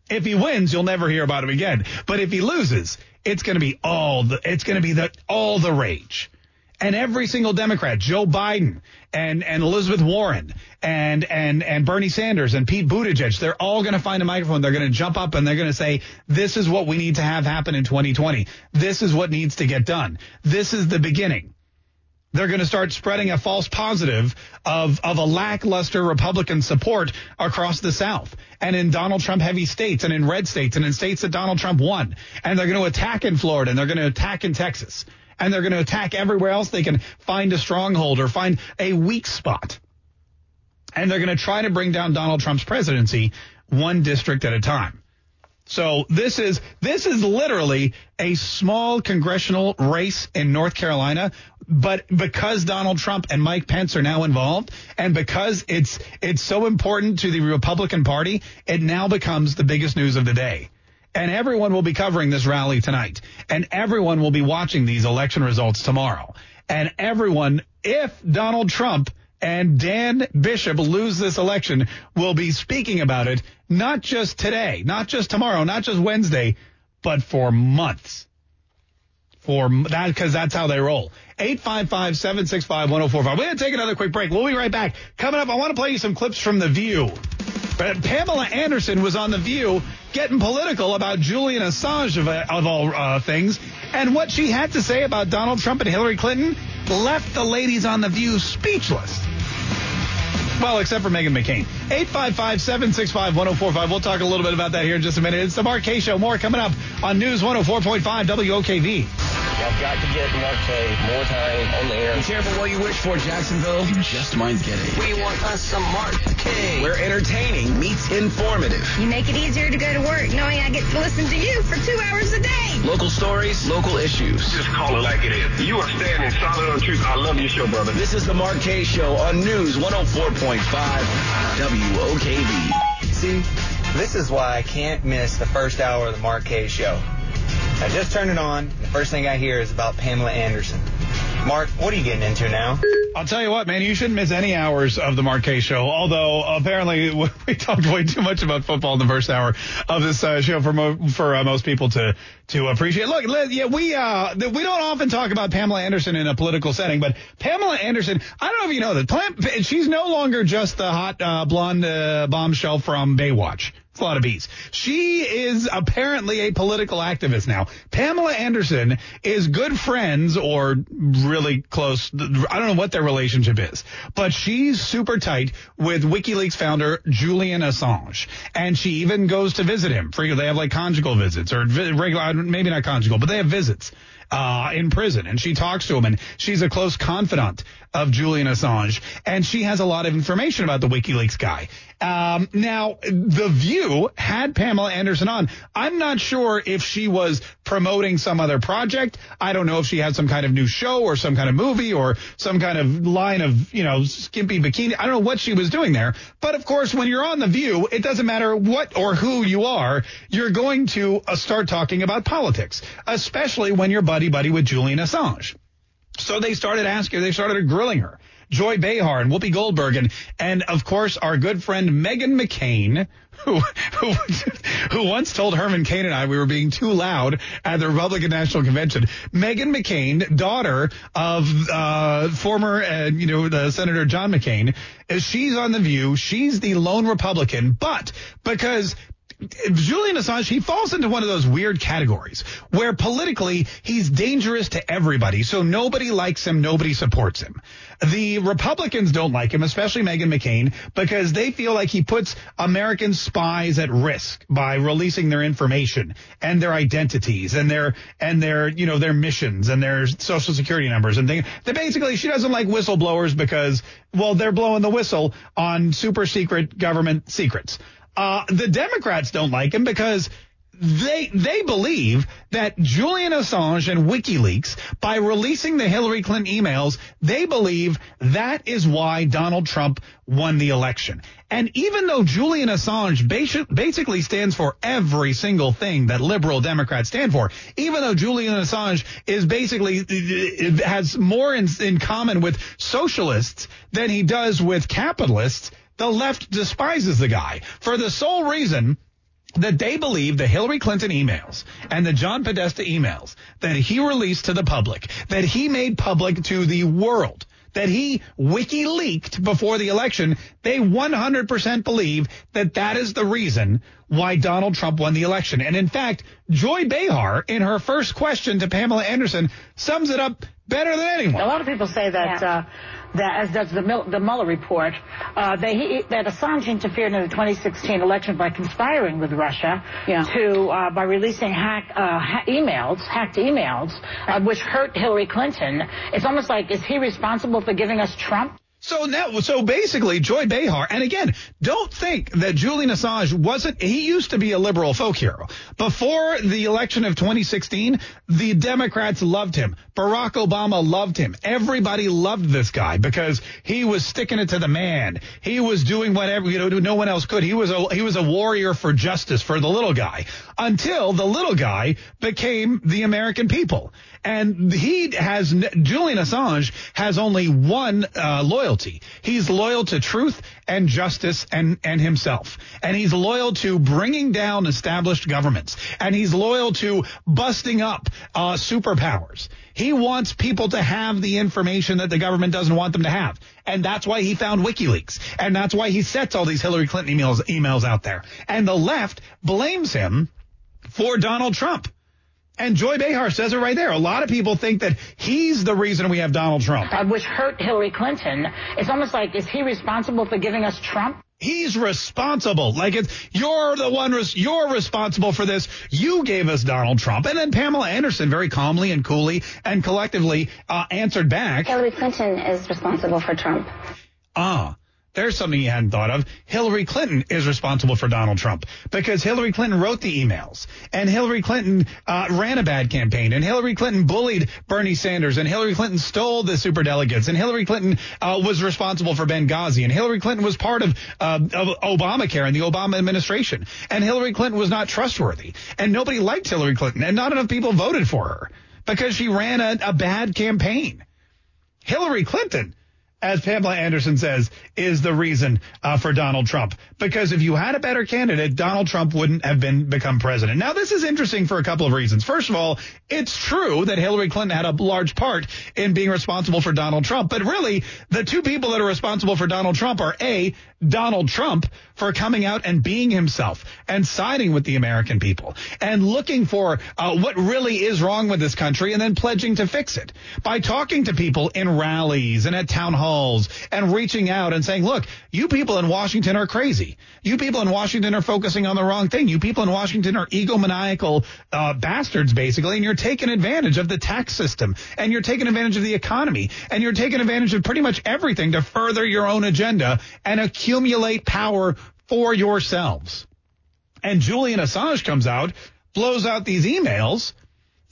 If he wins, you'll never hear about him again. But if he loses, it's going to be all the it's going to be the all the rage. And every single Democrat, Joe Biden and and Elizabeth Warren and and and Bernie Sanders and Pete Buttigieg, they're all going to find a microphone. They're going to jump up and they're going to say, "This is what we need to have happen in 2020. This is what needs to get done. This is the beginning." they're going to start spreading a false positive of, of a lackluster Republican support across the South and in Donald Trump heavy states and in red states and in states that Donald Trump won. And they're going to attack in Florida and they're going to attack in Texas and they're going to attack everywhere else they can find a stronghold or find a weak spot. And they're going to try to bring down Donald Trump's presidency one district at a time. So this is this is literally a small congressional race in North Carolina, but because Donald Trump and Mike Pence are now involved, and because it's it's so important to the Republican Party, it now becomes the biggest news of the day. And everyone will be covering this rally tonight, and everyone will be watching these election results tomorrow. And everyone, if Donald Trump and Dan Bishop lose this election, will be speaking about it not just today, not just tomorrow, not just Wednesday, but for months. For that, because that's how they roll. 855 765 1045. We're going to take another quick break. We'll be right back. Coming up, I want to play you some clips from The View. But Pamela Anderson was on The View getting political about Julian Assange, of, of all uh, things, and what she had to say about Donald Trump and Hillary Clinton left the ladies on The View speechless. Well, except for Meghan McCain. 855-765-1045. We'll talk a little bit about that here in just a minute. It's the Mark Kaye Show. More coming up on News 104.5 WOKV. I've got to get Mark Kaye more time on the air. Be careful what you wish for, Jacksonville. You just might get it. We want us some Mark Kaye. Where entertaining meets informative. You make it easier to go to work knowing I get to listen to you for two hours a day. Local stories, local issues. Just call it like it is. You are standing solid on truth. I love your show, brother. This is the Mark Kaye Show on News 104.5 WOKV. See, this is why I can't miss the first hour of the Kaye Show. I just turned it on. and The first thing I hear is about Pamela Anderson. Mark, what are you getting into now? I'll tell you what, man, you shouldn't miss any hours of the Kaye Show. Although apparently we talked way too much about football in the first hour of this uh, show for mo- for uh, most people to to appreciate. Look, yeah, we uh we don't often talk about Pamela Anderson in a political setting, but Pamela Anderson, I don't know if you know that she's no longer just the hot uh, blonde uh, bombshell from Baywatch. Lot of bees. She is apparently a political activist now. Pamela Anderson is good friends or really close. I don't know what their relationship is, but she's super tight with WikiLeaks founder Julian Assange. And she even goes to visit him. They have like conjugal visits or regular, maybe not conjugal, but they have visits uh, in prison, and she talks to him, and she's a close confidant of Julian Assange, and she has a lot of information about the WikiLeaks guy. Um, now, The View had Pamela Anderson on. I'm not sure if she was promoting some other project. I don't know if she had some kind of new show or some kind of movie or some kind of line of, you know, skimpy bikini. I don't know what she was doing there. But of course, when you're on The View, it doesn't matter what or who you are. You're going to uh, start talking about politics, especially when you're buddy buddy with Julian Assange. So they started asking, they started grilling her. Joy Behar and Whoopi Goldberg and, and of course our good friend Meghan McCain, who, who, who once told Herman Cain and I we were being too loud at the Republican National Convention. Meghan McCain, daughter of, uh, former, uh, you know, the Senator John McCain, she's on the view. She's the lone Republican, but because Julian Assange, he falls into one of those weird categories where politically he's dangerous to everybody. So nobody likes him, nobody supports him. The Republicans don't like him, especially Meghan McCain, because they feel like he puts American spies at risk by releasing their information and their identities and their and their you know their missions and their social security numbers and things. That basically she doesn't like whistleblowers because well they're blowing the whistle on super secret government secrets. Uh, the Democrats don't like him because they they believe that Julian Assange and WikiLeaks, by releasing the Hillary Clinton emails, they believe that is why Donald Trump won the election. And even though Julian Assange basically stands for every single thing that liberal Democrats stand for, even though Julian Assange is basically has more in, in common with socialists than he does with capitalists, the left despises the guy for the sole reason that they believe the Hillary Clinton emails and the John Podesta emails that he released to the public, that he made public to the world, that he wiki leaked before the election, they 100% believe that that is the reason why Donald Trump won the election. And in fact, Joy Behar, in her first question to Pamela Anderson, sums it up better than anyone. A lot of people say that. Yeah. Uh, that, as does the, the Mueller report, uh, they, that Assange interfered in the 2016 election by conspiring with Russia yeah. to uh, by releasing hack, uh, ha- emails, hacked emails, uh, which hurt Hillary Clinton. It's almost like is he responsible for giving us Trump? So now, so basically, Joy Behar, and again, don't think that Julian Assange wasn't, he used to be a liberal folk hero. Before the election of 2016, the Democrats loved him. Barack Obama loved him. Everybody loved this guy because he was sticking it to the man. He was doing whatever, you know, no one else could. He was a, he was a warrior for justice for the little guy until the little guy became the American people. And he has, Julian Assange has only one uh, loyalty. He's loyal to truth and justice and, and himself. And he's loyal to bringing down established governments. And he's loyal to busting up uh, superpowers. He wants people to have the information that the government doesn't want them to have. And that's why he found WikiLeaks. And that's why he sets all these Hillary Clinton emails, emails out there. And the left blames him for Donald Trump. And Joy Behar says it right there. A lot of people think that he's the reason we have Donald Trump. Uh, which hurt Hillary Clinton. It's almost like, is he responsible for giving us Trump? He's responsible. Like it's, you're the one, res- you're responsible for this. You gave us Donald Trump. And then Pamela Anderson very calmly and coolly and collectively uh, answered back. Hillary Clinton is responsible for Trump. Ah. There's something you hadn't thought of. Hillary Clinton is responsible for Donald Trump because Hillary Clinton wrote the emails and Hillary Clinton uh, ran a bad campaign and Hillary Clinton bullied Bernie Sanders and Hillary Clinton stole the super delegates and Hillary Clinton uh, was responsible for Benghazi and Hillary Clinton was part of, uh, of Obamacare and the Obama administration and Hillary Clinton was not trustworthy and nobody liked Hillary Clinton and not enough people voted for her because she ran a, a bad campaign. Hillary Clinton as Pamela Anderson says, is the reason uh, for Donald Trump. Because if you had a better candidate, Donald Trump wouldn't have been become president. Now, this is interesting for a couple of reasons. First of all, it's true that Hillary Clinton had a large part in being responsible for Donald Trump. But really, the two people that are responsible for Donald Trump are A, Donald Trump for coming out and being himself and siding with the American people and looking for uh, what really is wrong with this country and then pledging to fix it by talking to people in rallies and at town halls and reaching out and saying, look, you people in Washington are crazy. You people in Washington are focusing on the wrong thing. You people in Washington are egomaniacal uh, bastards, basically, and you're taking advantage of the tax system and you're taking advantage of the economy and you're taking advantage of pretty much everything to further your own agenda and accuse accumulate power for yourselves. And Julian Assange comes out, blows out these emails,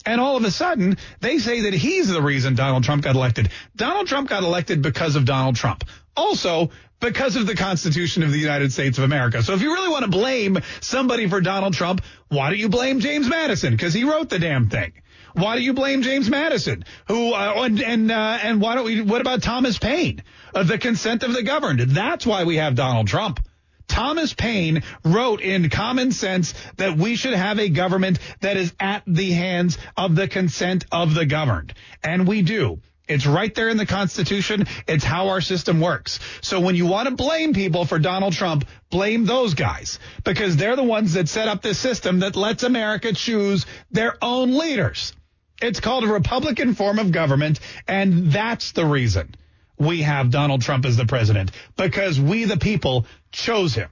and all of a sudden they say that he's the reason Donald Trump got elected. Donald Trump got elected because of Donald Trump. Also, because of the Constitution of the United States of America. So if you really want to blame somebody for Donald Trump, why don't you blame James Madison? Because he wrote the damn thing. Why do you blame James Madison? Who uh, and and, uh, and why don't we? What about Thomas Paine? Uh, the consent of the governed. That's why we have Donald Trump. Thomas Paine wrote in Common Sense that we should have a government that is at the hands of the consent of the governed. And we do. It's right there in the Constitution. It's how our system works. So when you want to blame people for Donald Trump, blame those guys because they're the ones that set up this system that lets America choose their own leaders. It's called a Republican form of government, and that's the reason we have Donald Trump as the president because we, the people, chose him.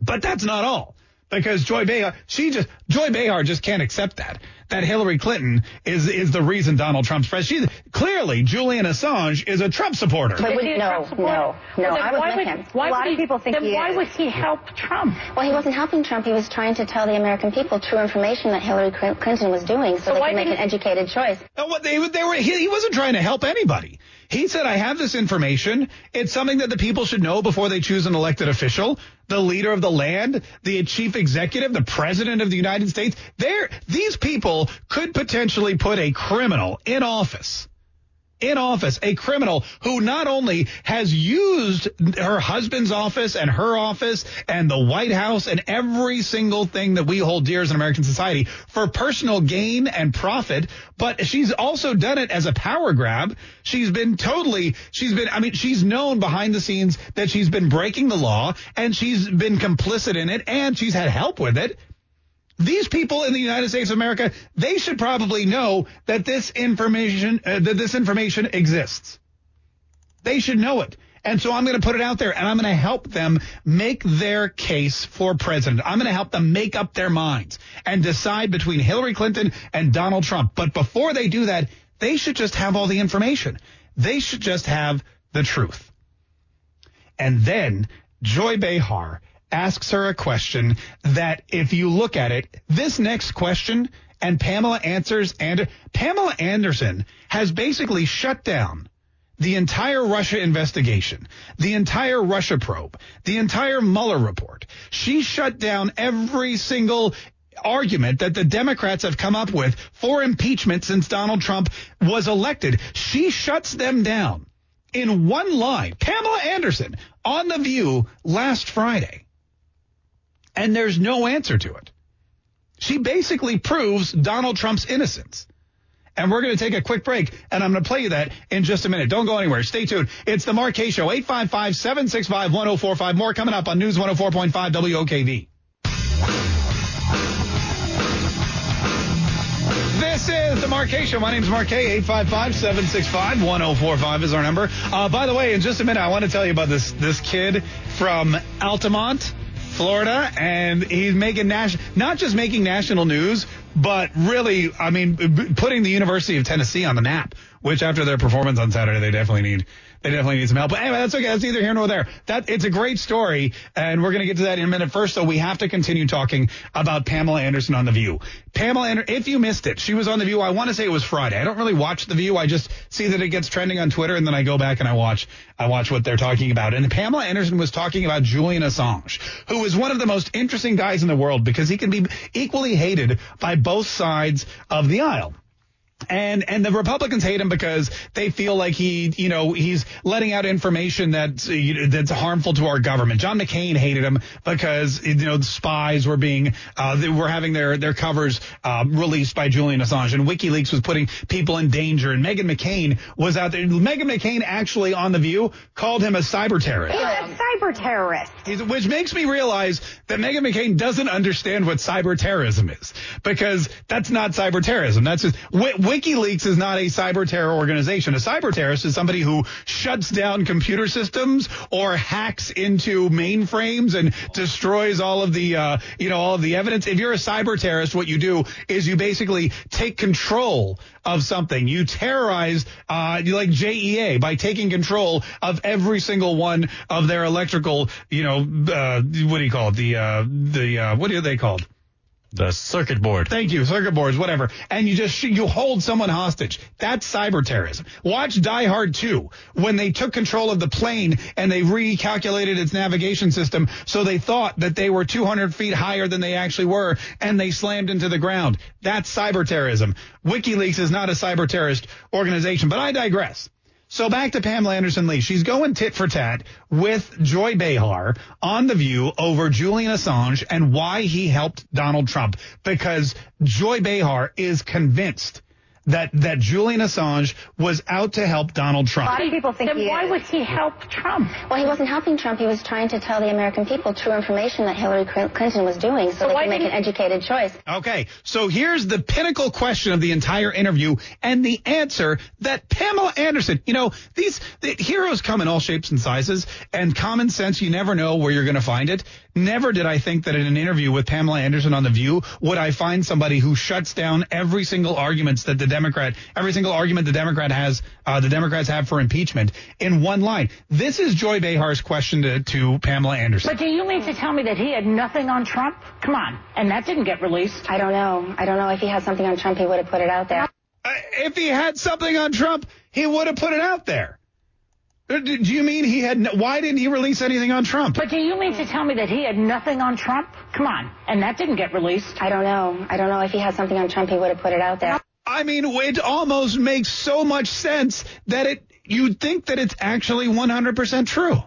But that's not all because Joy Behar, she just Joy Behar just can't accept that that Hillary Clinton is is the reason Donald Trump's president. She clearly Julian Assange is a Trump supporter. But would, no, no, no, Well, I was why with would, him. Why a lot would of people think then he why is. would he help Trump? Well, he wasn't helping Trump. He was trying to tell the American people true information that Hillary Clinton was doing, so, So they why could make an educated choice. No, what they they were he, he wasn't trying to help anybody. He said, "I have this information. It's something that the people should know before they choose an elected official, the leader of the land, the chief executive, the president of the United States. There, these people could potentially put a criminal in office." In office, a criminal who not only has used her husband's office and her office and the White House and every single thing that we hold dear as an American society for personal gain and profit, but she's also done it as a power grab. She's been totally, she's been, I mean, she's known behind the scenes that she's been breaking the law and she's been complicit in it and she's had help with it these people in the United States of America, they should probably know that this information uh, that this information exists. They should know it. And so I'm going to put it out there and I'm going to help them make their case for president. I'm going to help them make up their minds and decide between Hillary Clinton and Donald Trump. But before they do that, they should just have all the information. They should just have the truth. And then Joy Behar asks her a question that if you look at it, this next question and Pamela answers and Pamela Anderson has basically shut down the entire Russia investigation, the entire Russia probe, the entire Mueller report. She shut down every single argument that the Democrats have come up with for impeachment since Donald Trump was elected. She shuts them down in one line. Pamela Anderson on The View last Friday. And there's no answer to it. She basically proves Donald Trump's innocence. And we're going to take a quick break, and I'm going to play you that in just a minute. Don't go anywhere. Stay tuned. It's the Kaye Show, 855-765-1045. More coming up on News 104.5 WOKV. This is the Kaye Show. My name is Kaye. 855-765-1045 is our number. Uh, by the way, in just a minute, I want to tell you about this this kid from Altamont, Florida, and he's making national, not just making national news, but really, I mean, putting the University of Tennessee on the map. Which, after their performance on Saturday, they definitely need. They definitely need some help. But anyway, that's okay. That's neither here nor there. That it's a great story, and we're going to get to that in a minute. First, though, we have to continue talking about Pamela Anderson on the View. Pamela if you missed it, she was on the View. I want to say it was Friday. I don't really watch the View. I just see that it gets trending on Twitter, and then I go back and I watch. I watch what they're talking about. And Pamela Anderson was talking about Julian Assange, who is one of the most interesting guys in the world because he can be equally hated by both sides of the aisle. And and the Republicans hate him because they feel like he, you know, he's letting out information that's uh, that's harmful to our government. John McCain hated him because you know the spies were being uh, they were having their their covers um, released by Julian Assange, and WikiLeaks was putting people in danger. And Meghan McCain was out there. Meghan McCain actually on the View called him a cyber terrorist. He's a cyber terrorist. He's- Which makes me realize that Meghan McCain doesn't understand what cyber terrorism is because that's not cyber terrorism. That's just Wi- WikiLeaks is not a cyber terror organization. A cyber terrorist is somebody who shuts down computer systems or hacks into mainframes and destroys all of the uh, you know all of the evidence. If you're a cyber terrorist, what you do is you basically take control of something. You terrorize uh, like JEA by taking control of every single one of their electrical, you know, uh, what do you call it? The uh, the uh, what are they called? The circuit board. Thank you, circuit boards, whatever. And you just you hold someone hostage. That's cyber terrorism. Watch Die Hard 2 when they took control of the plane and they recalculated its navigation system, so they thought that they were 200 feet higher than they actually were, and they slammed into the ground. That's cyber terrorism. WikiLeaks is not a cyber terrorist organization, but I digress. So back to Pamela Anderson Lee. She's going tit for tat with Joy Behar on The View over Julian Assange and why he helped Donald Trump. Because Joy Behar is convinced that that Julian Assange was out to help Donald Trump. A lot of people think then he why is. would he help Trump? Well, he wasn't helping Trump. He was trying to tell the American people true information that Hillary Clinton was doing so So they why could make an educated choice. Okay, so here's the pinnacle question of the entire interview and the answer that Pamela Anderson, you know, these the heroes come in all shapes and sizes, and common sense, you never know where you're going to find it. Never did I think that in an interview with Pamela Anderson on The View would I find somebody who shuts down every single arguments that the Democrat, every single argument the Democrat has, uh, the Democrats have for impeachment in one line. This is Joy Behar's question to, to Pamela Anderson. But do you mean to tell me that he had nothing on Trump? Come on. And that didn't get released. I don't know. I don't know if he had something on Trump, he would have put it out there. Uh, if he had something on Trump, he would have put it out there. Uh, Do do you mean he had? No, why didn't he release anything on Trump? But do you mean to tell me that he had nothing on Trump? Come on. And that didn't get released. I don't know. I don't know if he had something on Trump, he would have put it out there. I mean, it almost makes so much sense that it you'd think that it's actually 100% true,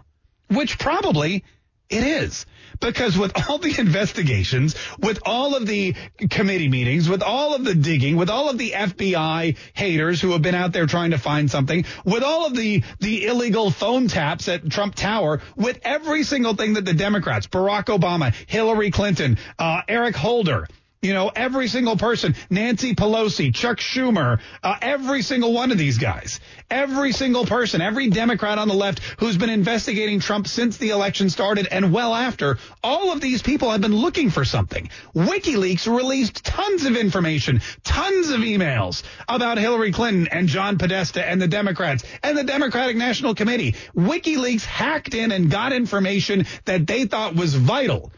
which probably it is. Because with all the investigations, with all of the committee meetings, with all of the digging, with all of the FBI haters who have been out there trying to find something, with all of the, the illegal phone taps at Trump Tower, with every single thing that the Democrats, Barack Obama, Hillary Clinton, uh, Eric Holder, you know, every single person, Nancy Pelosi, Chuck Schumer, uh, every single one of these guys, every single person, every Democrat on the left who's been investigating Trump since the election started and well after, all of these people have been looking for something. WikiLeaks released tons of information, tons of emails about Hillary Clinton and John Podesta and the Democrats and the Democratic National Committee. WikiLeaks hacked in and got information that they thought was vital,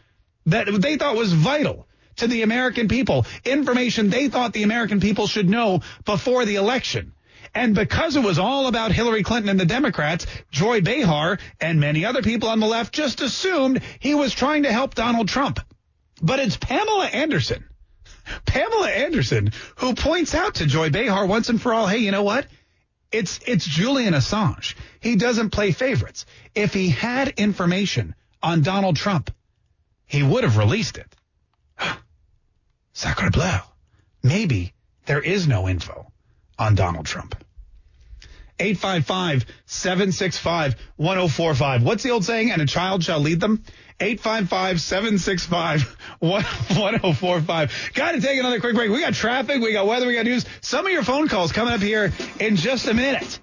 that they thought was vital to the American people, information they thought the American people should know before the election. And because it was all about Hillary Clinton and the Democrats, Joy Behar and many other people on the left just assumed he was trying to help Donald Trump. But it's Pamela Anderson, Pamela Anderson, who points out to Joy Behar once and for all, hey, you know what? It's, it's Julian Assange. He doesn't play favorites. If he had information on Donald Trump, he would have released it. Sacre bleu. Maybe there is no info on Donald Trump. 855-765-1045. What's the old saying? And a child shall lead them? 855-765-1045. Got to take another quick break. We got traffic, we got weather, we got news. Some of your phone calls coming up here in just a minute.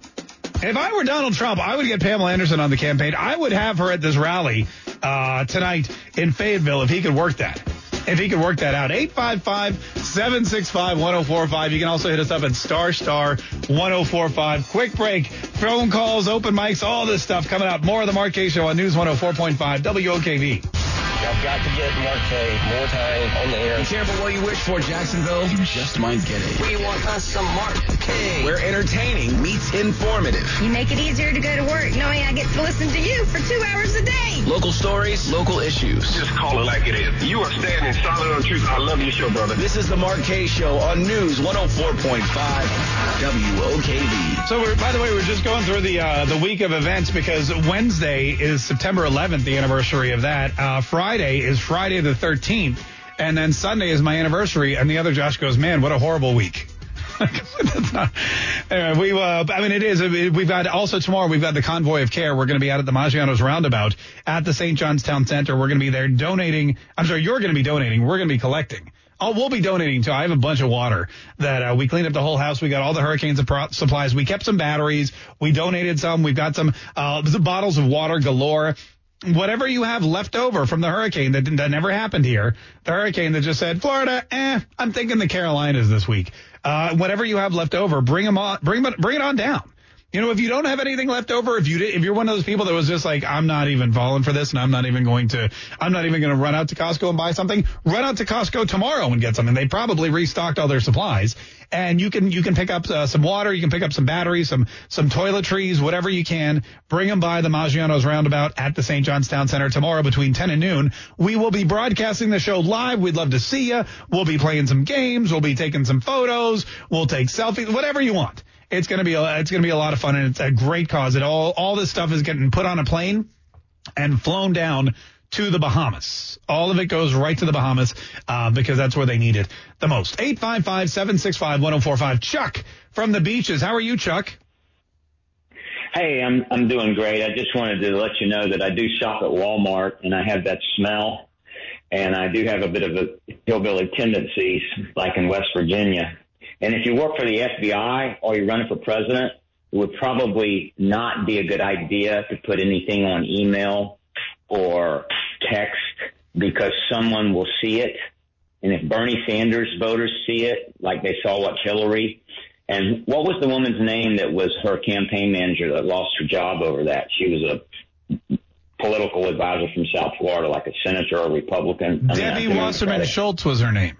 If I were Donald Trump, I would get Pamela Anderson on the campaign. I would have her at this rally uh, tonight in Fayetteville if he could work that. If he could work that out. 855-765-1045. You can also hit us up at star star 1045. Quick break. Phone calls, open mics, all this stuff coming up. More of the Kaye Show on News 104.5 WOKV. Y'all got to get Mark Kaye more time on the air. Be careful what you wish for, Jacksonville. You just might get it. We want us some Mark Kaye. Where entertaining meets informative. You make it easier to go to work knowing I get to listen to you for two hours a day. Local stories, local issues. Just call it like it is. You are standing solid on truth. I love your show, brother. This is the Mark Kaye Show on News 104.5 WOKV. So, we're, by the way, we're just going through the uh, the week of events because Wednesday is September 11th, the anniversary of that. Uh, Friday is Friday the 13th, and then Sunday is my anniversary. And the other Josh goes, "Man, what a horrible week." Anyway, we, uh, I mean, it is. We've got also tomorrow. We've got the convoy of care. We're going to be out at the Maggiano's Roundabout at the St. John's Town Center. We're going to be there donating. I'm sorry, you're going to be donating. We're going to be collecting. Oh, we'll be donating too. I have a bunch of water that uh, we cleaned up the whole house. We got all the hurricane supplies. We kept some batteries. We donated some. We've got some uh, bottles of water galore. Whatever you have left over from the hurricane that, that never happened here, the hurricane that just said Florida, eh, I'm thinking the Carolinas this week. Uh, whatever you have left over, bring them on, bring bring it on down. You know, if you don't have anything left over, if you did, if you're one of those people that was just like, I'm not even falling for this, and I'm not even going to, I'm not even going to run out to Costco and buy something. Run out to Costco tomorrow and get something. They probably restocked all their supplies, and you can you can pick up uh, some water, you can pick up some batteries, some some toiletries, whatever you can. Bring them by the Maggiano's Roundabout at the St. John's Town Center tomorrow between 10 and noon. We will be broadcasting the show live. We'd love to see you. We'll be playing some games. We'll be taking some photos. We'll take selfies, whatever you want. It's gonna be a, it's gonna be a lot of fun, and it's a great cause. It all all this stuff is getting put on a plane and flown down to the Bahamas. All of it goes right to the Bahamas uh, because that's where they need it the most. 855 765 1045. Chuck from the beaches. How are you, Chuck? Hey, I'm I'm doing great. I just wanted to let you know that I do shop at Walmart and I have that smell and I do have a bit of a hillbilly tendencies like in West Virginia. And if you work for the FBI or you're running for president, it would probably not be a good idea to put anything on email or text because someone will see it. And if Bernie Sanders voters see it, like they saw what Hillary, and what was the woman's name that was her campaign manager that lost her job over that? She was a political advisor from South Florida, like a senator or a Republican. Debbie Wasserman Schultz was her name.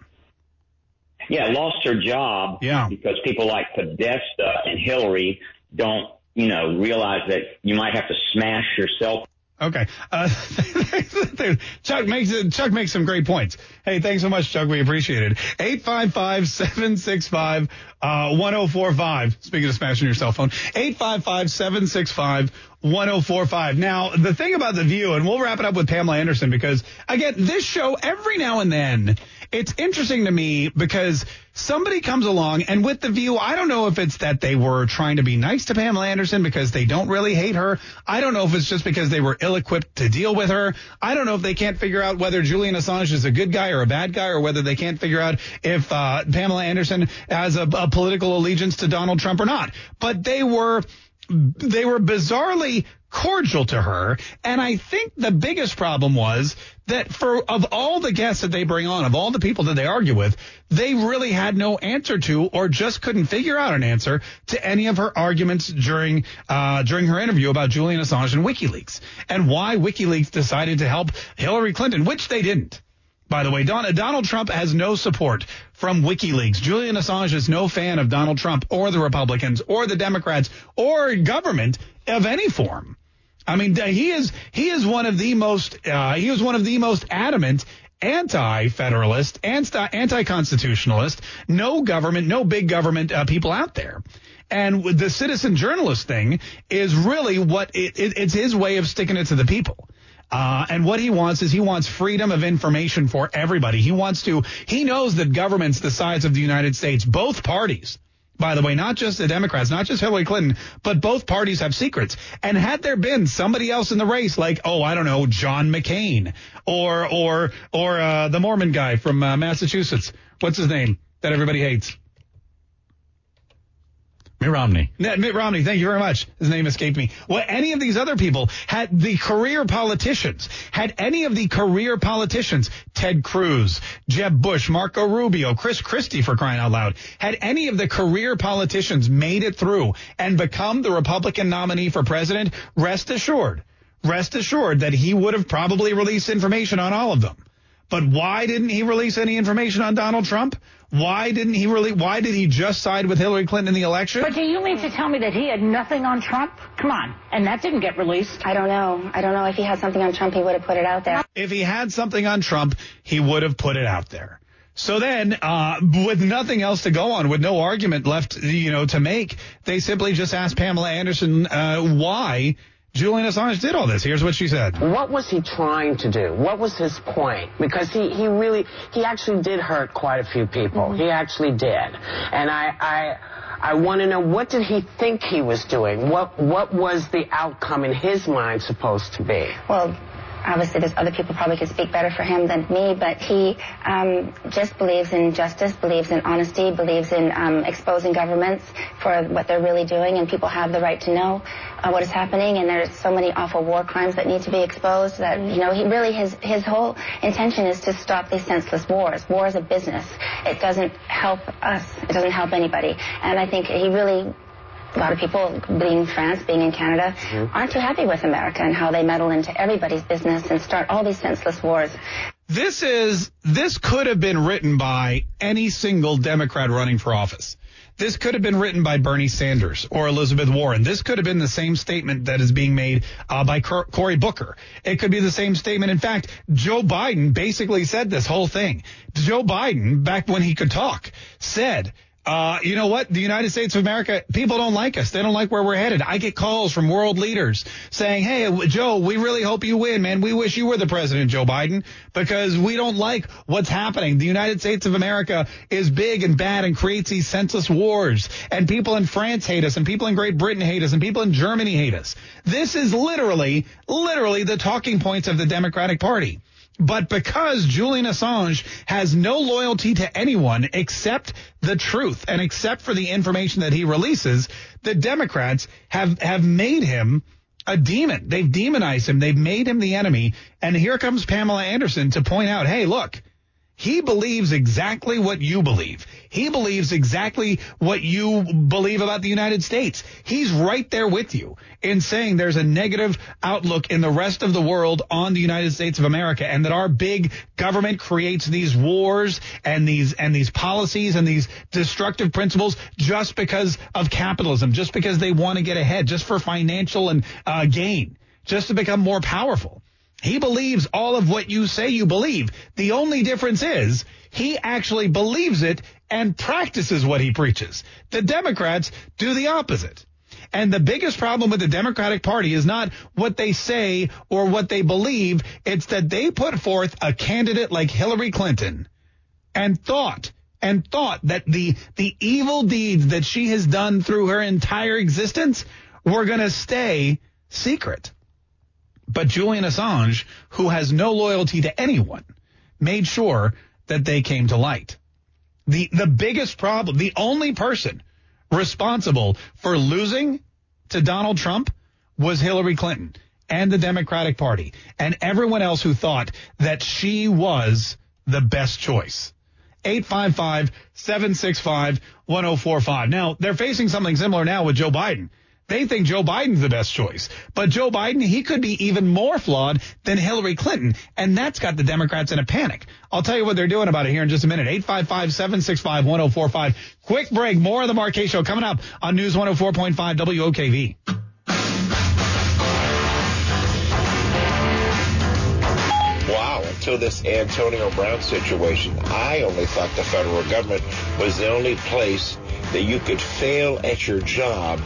Yeah, lost her job. Yeah. Because people like Podesta and Hillary don't, you know, realize that you might have to smash yourself. Okay. Uh, Chuck makes Chuck makes some great points. Hey, thanks so much, Chuck. We appreciate it. 855-765-1045. Speaking of smashing your cell phone, 855-765 1045. Now, the thing about The View, and we'll wrap it up with Pamela Anderson because, again, this show, every now and then, it's interesting to me because somebody comes along and with The View, I don't know if it's that they were trying to be nice to Pamela Anderson because they don't really hate her. I don't know if it's just because they were ill equipped to deal with her. I don't know if they can't figure out whether Julian Assange is a good guy or a bad guy or whether they can't figure out if uh, Pamela Anderson has a, a political allegiance to Donald Trump or not. But they were they were bizarrely cordial to her. And I think the biggest problem was that for of all the guests that they bring on, of all the people that they argue with, they really had no answer to or just couldn't figure out an answer to any of her arguments during uh, during her interview about Julian Assange and WikiLeaks and why WikiLeaks decided to help Hillary Clinton, which they didn't. By the way, Don, Donald Trump has no support from WikiLeaks. Julian Assange is no fan of Donald Trump or the Republicans or the Democrats or government of any form. I mean, he is he is one of the most uh, he is one of the most adamant anti-federalist, anti-constitutionalist, no government, no big government uh, people out there. And the citizen journalist thing is really what it, it, it's his way of sticking it to the people. Uh, and what he wants is he wants freedom of information for everybody. He wants to, he knows that governments the size of the United States, both parties, by the way, not just the Democrats, not just Hillary Clinton, but both parties have secrets. And had there been somebody else in the race, like, oh, I don't know, John McCain or, or, or, uh, the Mormon guy from uh, Massachusetts, what's his name that everybody hates? Mitt Romney. Mitt Romney, thank you very much. His name escaped me. Well, any of these other people had the career politicians, had any of the career politicians, Ted Cruz, Jeb Bush, Marco Rubio, Chris Christie for crying out loud, had any of the career politicians made it through and become the Republican nominee for president, rest assured, rest assured that he would have probably released information on all of them. But why didn't he release any information on Donald Trump? Why didn't he really? Why did he just side with Hillary Clinton in the election? But do you mean to tell me that he had nothing on Trump? Come on, and that didn't get released. I don't know. I don't know if he had something on Trump, he would have put it out there. If he had something on Trump, he would have put it out there. So then, uh, with nothing else to go on, with no argument left, you know, to make, they simply just asked Pamela Anderson uh, why Julian Assange did all this. Here's what she said. What was he trying to do? What was his point? Because he, he really, he actually did hurt quite a few people. Mm-hmm. He actually did. And I, I, I want to know what did he think he was doing? What, what was the outcome in his mind supposed to be? Well, obviously there's other people probably could speak better for him than me, but he um, just believes in justice, believes in honesty, believes in um, exposing governments for what they're really doing, and people have the right to know uh, what is happening. And there's so many awful war crimes that need to be exposed that you know he really his his whole intention is to stop these senseless wars. War is a business. It doesn't help us. It doesn't help anybody. And I think he really a lot of people, being in France, being in Canada, mm-hmm. aren't too happy with America and how they meddle into everybody's business and start all these senseless wars. This is, this could have been written by any single Democrat running for office. This could have been written by Bernie Sanders or Elizabeth Warren. This could have been the same statement that is being made uh, by Cory Booker. It could be the same statement. In fact, Joe Biden basically said this whole thing. Joe Biden, back when he could talk, said Uh, you know what? The United States of America, people don't like us. They don't like where we're headed. I get calls from world leaders saying, Hey, Joe, we really hope you win, man. We wish you were the president, Joe Biden, because we don't like what's happening. The United States of America is big and bad and creates these senseless wars. And people in France hate us and people in Great Britain hate us and people in Germany hate us. This is literally, literally the talking points of the Democratic Party. But because Julian Assange has no loyalty to anyone except the truth and except for the information that he releases, the Democrats have, have made him a demon. They've demonized him. They've made him the enemy. And here comes Pamela Anderson to point out, hey, look, he believes exactly what you believe. He believes exactly what you believe about the United States. He's right there with you in saying there's a negative outlook in the rest of the world on the United States of America and that our big government creates these wars and these and these policies and these destructive principles just because of capitalism, just because they want to get ahead, just for financial and uh, gain, just to become more powerful. He believes all of what you say you believe. The only difference is he actually believes it and practices what he preaches. The Democrats do the opposite. And the biggest problem with the Democratic Party is not what they say or what they believe. It's that they put forth a candidate like Hillary Clinton and thought and thought that the, the evil deeds that she has done through her entire existence were going to stay secret. But Julian Assange, who has no loyalty to anyone, made sure that they came to light. The, the biggest problem, the only person responsible for losing to Donald Trump was Hillary Clinton and the Democratic Party and everyone else who thought that she was the best choice. 855-765-1045. Now, they're facing something similar now with Joe Biden. They think Joe Biden's the best choice. But Joe Biden, he could be even more flawed than Hillary Clinton. And that's got the Democrats in a panic. I'll tell you what they're doing about it here in just a minute. 855-765-1045. Quick break. More of the Mark Kaye Show coming up on News 104.5 WOKV. Wow, until this Antonio Brown situation, I only thought the federal government was the only place that you could fail at your job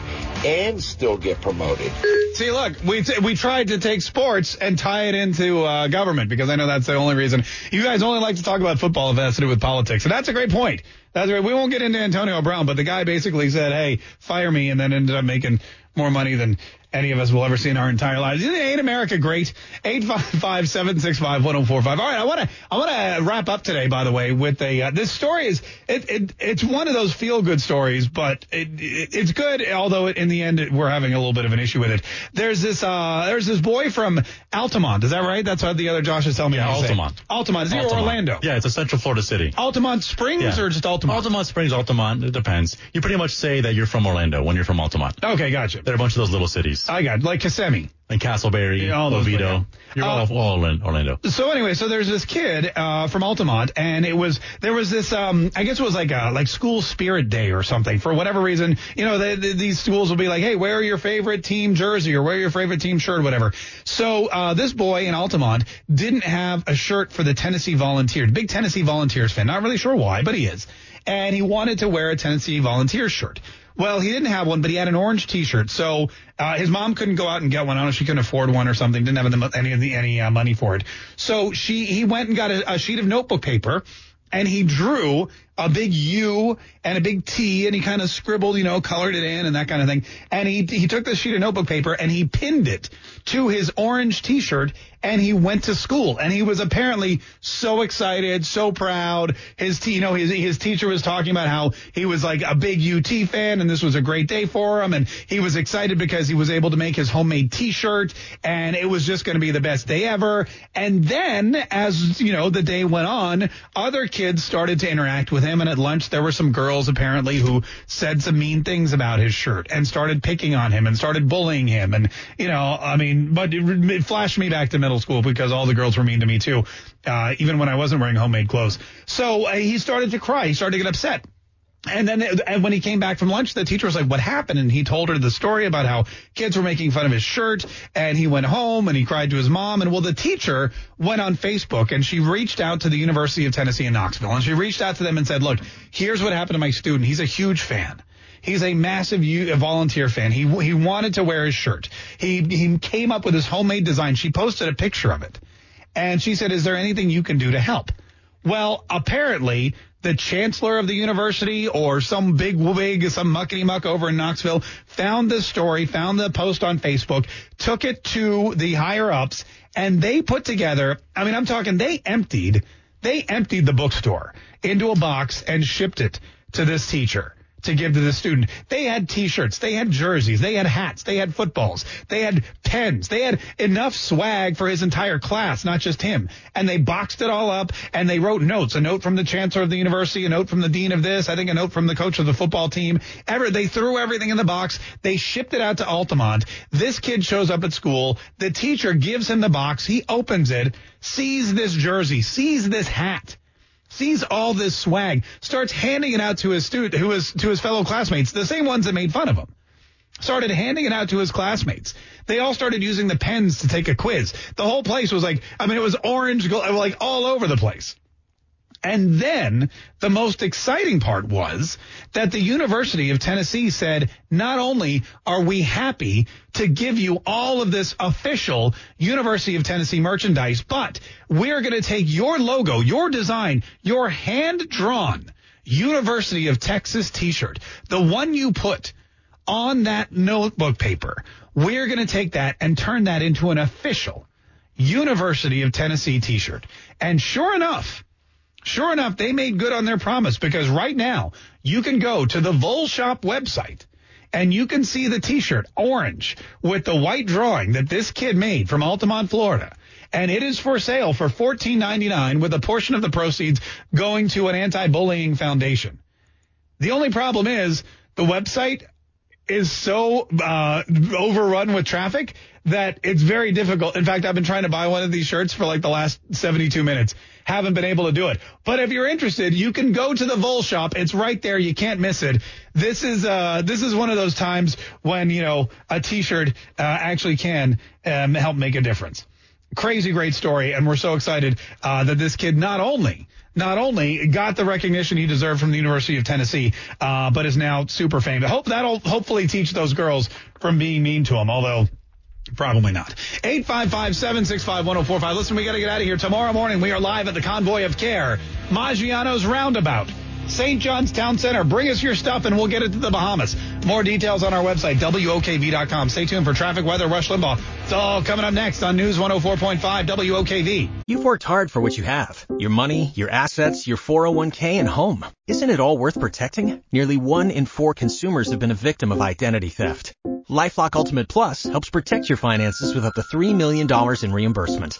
and still get promoted. See, look, we t- we tried to take sports and tie it into uh, government because I know that's the only reason. You guys only like to talk about football if it has to do with politics, and that's a great point. That's great. We won't get into Antonio Brown, but the guy basically said, "Hey, fire me," and then ended up making more money than any of us will ever see in our entire lives. Ain't America great? 855-765-1045. All right, I want to I want to wrap up today, by the way, with a uh, this story is it, it it's one of those feel good stories, but it, it, it's good. Although in the end we're having a little bit of an issue with it. There's this uh there's this boy from Altamont. Is that right? That's what the other Josh is telling me. Yeah, to say. Altamont. Altamont. Is Altamont. Orlando? Yeah, it's a central Florida city. Altamont Springs Yeah. or just Altamont? Altamont Springs, Altamont, it depends. You pretty much say that you're from Orlando when you're from Altamont. Okay, gotcha. There are a bunch of those little cities. I got like Kissimmee. And Casselberry, Yeah, all those, Oviedo. yeah. You're Uh, all, all in Orlando. So anyway, so there's this kid uh, from Altamont, and it was there was this um, I guess it was like a like school spirit day or something for whatever reason. You know, they, they, these schools will be like, hey, wear your favorite team jersey or wear your favorite team shirt, whatever. So uh, this boy in Altamont didn't have a shirt for the Tennessee Volunteers, big Tennessee Volunteers fan. Not really sure why, but he is, and he wanted to wear a Tennessee Volunteers shirt. Well, he didn't have one, but he had an orange T-shirt. So uh, his mom couldn't go out and get one. I don't know she couldn't afford one or something. Didn't have any the any uh, money for it. So she he went and got a, a sheet of notebook paper, and he drew a big U and a big T, and he kind of scribbled, you know, colored it in and that kind of thing. And he he took this sheet of notebook paper and he pinned it to his orange T-shirt, and he went to school. And he was apparently so excited, so proud. His t- you know his his teacher was talking about how he was like a big UT fan, and this was a great day for him, and he was excited because he was able to make his homemade T-shirt, and it was just going to be the best day ever. And then, as you know, the day went on, other kids started to interact with him, and at lunch there were some girls apparently who said some mean things about his shirt and started picking on him and started bullying him, and you know, I mean, but it, it flashed me back to middle school because all the girls were mean to me too, uh, even when I wasn't wearing homemade clothes. So uh, he started to cry. He started to get upset. And then and when he came back from lunch, the teacher was like, what happened? And he told her the story about how kids were making fun of his shirt and he went home and he cried to his mom. And well, the teacher went on Facebook and she reached out to the University of Tennessee in Knoxville and she reached out to them and said, look, here's what happened to my student. He's a huge fan. He's a massive volunteer fan. He he wanted to wear his shirt. He he came up with his homemade design. She posted a picture of it. And she said, is there anything you can do to help? Well, apparently the chancellor of the university or some big wig, some muckety muck over in Knoxville found this story, found the post on Facebook, took it to the higher ups, and they put together, I mean, I'm talking, they emptied, they emptied the bookstore into a box and shipped it to this teacher to give to the student. They had t-shirts, they had jerseys, they had hats, they had footballs, they had pens, they had enough swag for his entire class, not just him. And they boxed it all up and they wrote notes, a note from the chancellor of the university, a note from the dean of this, I think a note from the coach of the football team. Ever, they threw everything in the box. They shipped it out to Altamont. This kid shows up at school. The teacher gives him the box. He opens it, sees this jersey, sees this hat sees all this swag, starts handing it out to his student, who is to his fellow classmates, the same ones that made fun of him. Started handing it out to his classmates. They all started using the pens to take a quiz. The whole place was like, I mean, it was orange, like all over the place. And then the most exciting part was that the University of Tennessee said, not only are we happy to give you all of this official University of Tennessee merchandise, but we're going to take your logo, your design, your hand drawn University of Texas t-shirt, the one you put on that notebook paper. We're going to take that and turn that into an official University of Tennessee t-shirt. And sure enough, Sure enough, they made good on their promise because right now you can go to the Vol Shop website and you can see the t-shirt orange with the white drawing that this kid made from Altamont, Florida. And it is for sale for $14.99 with a portion of the proceeds going to an anti-bullying foundation. The only problem is the website is so uh, overrun with traffic that it's very difficult. In fact, I've been trying to buy one of these shirts for like the last 72 minutes. Haven't been able to do it. But if you're interested, you can go to the Vol shop. It's right there. You can't miss it. This is uh this is one of those times when, you know, a t-shirt uh, actually can um, help make a difference. Crazy great story and we're so excited uh, that this kid not only not only got the recognition he deserved from the University of Tennessee, uh, but is now super famous. Hope that'll hopefully teach those girls from being mean to him, although Probably not. 855-765-1045. Listen, we got to get out of here. Tomorrow morning, we are live at the Convoy of Care, Maggiano's Roundabout. St. John's Town Center. Bring us your stuff and we'll get it to the Bahamas. More details on our website, WOKV.com. Stay tuned for traffic, weather, Rush Limbaugh. It's all coming up next on News 104.5 WOKV. You've worked hard for what you have. Your money, your assets, your 401k, and home. Isn't it all worth protecting? Nearly one in four consumers have been a victim of identity theft. LifeLock Ultimate Plus helps protect your finances with up to $3 million in reimbursement.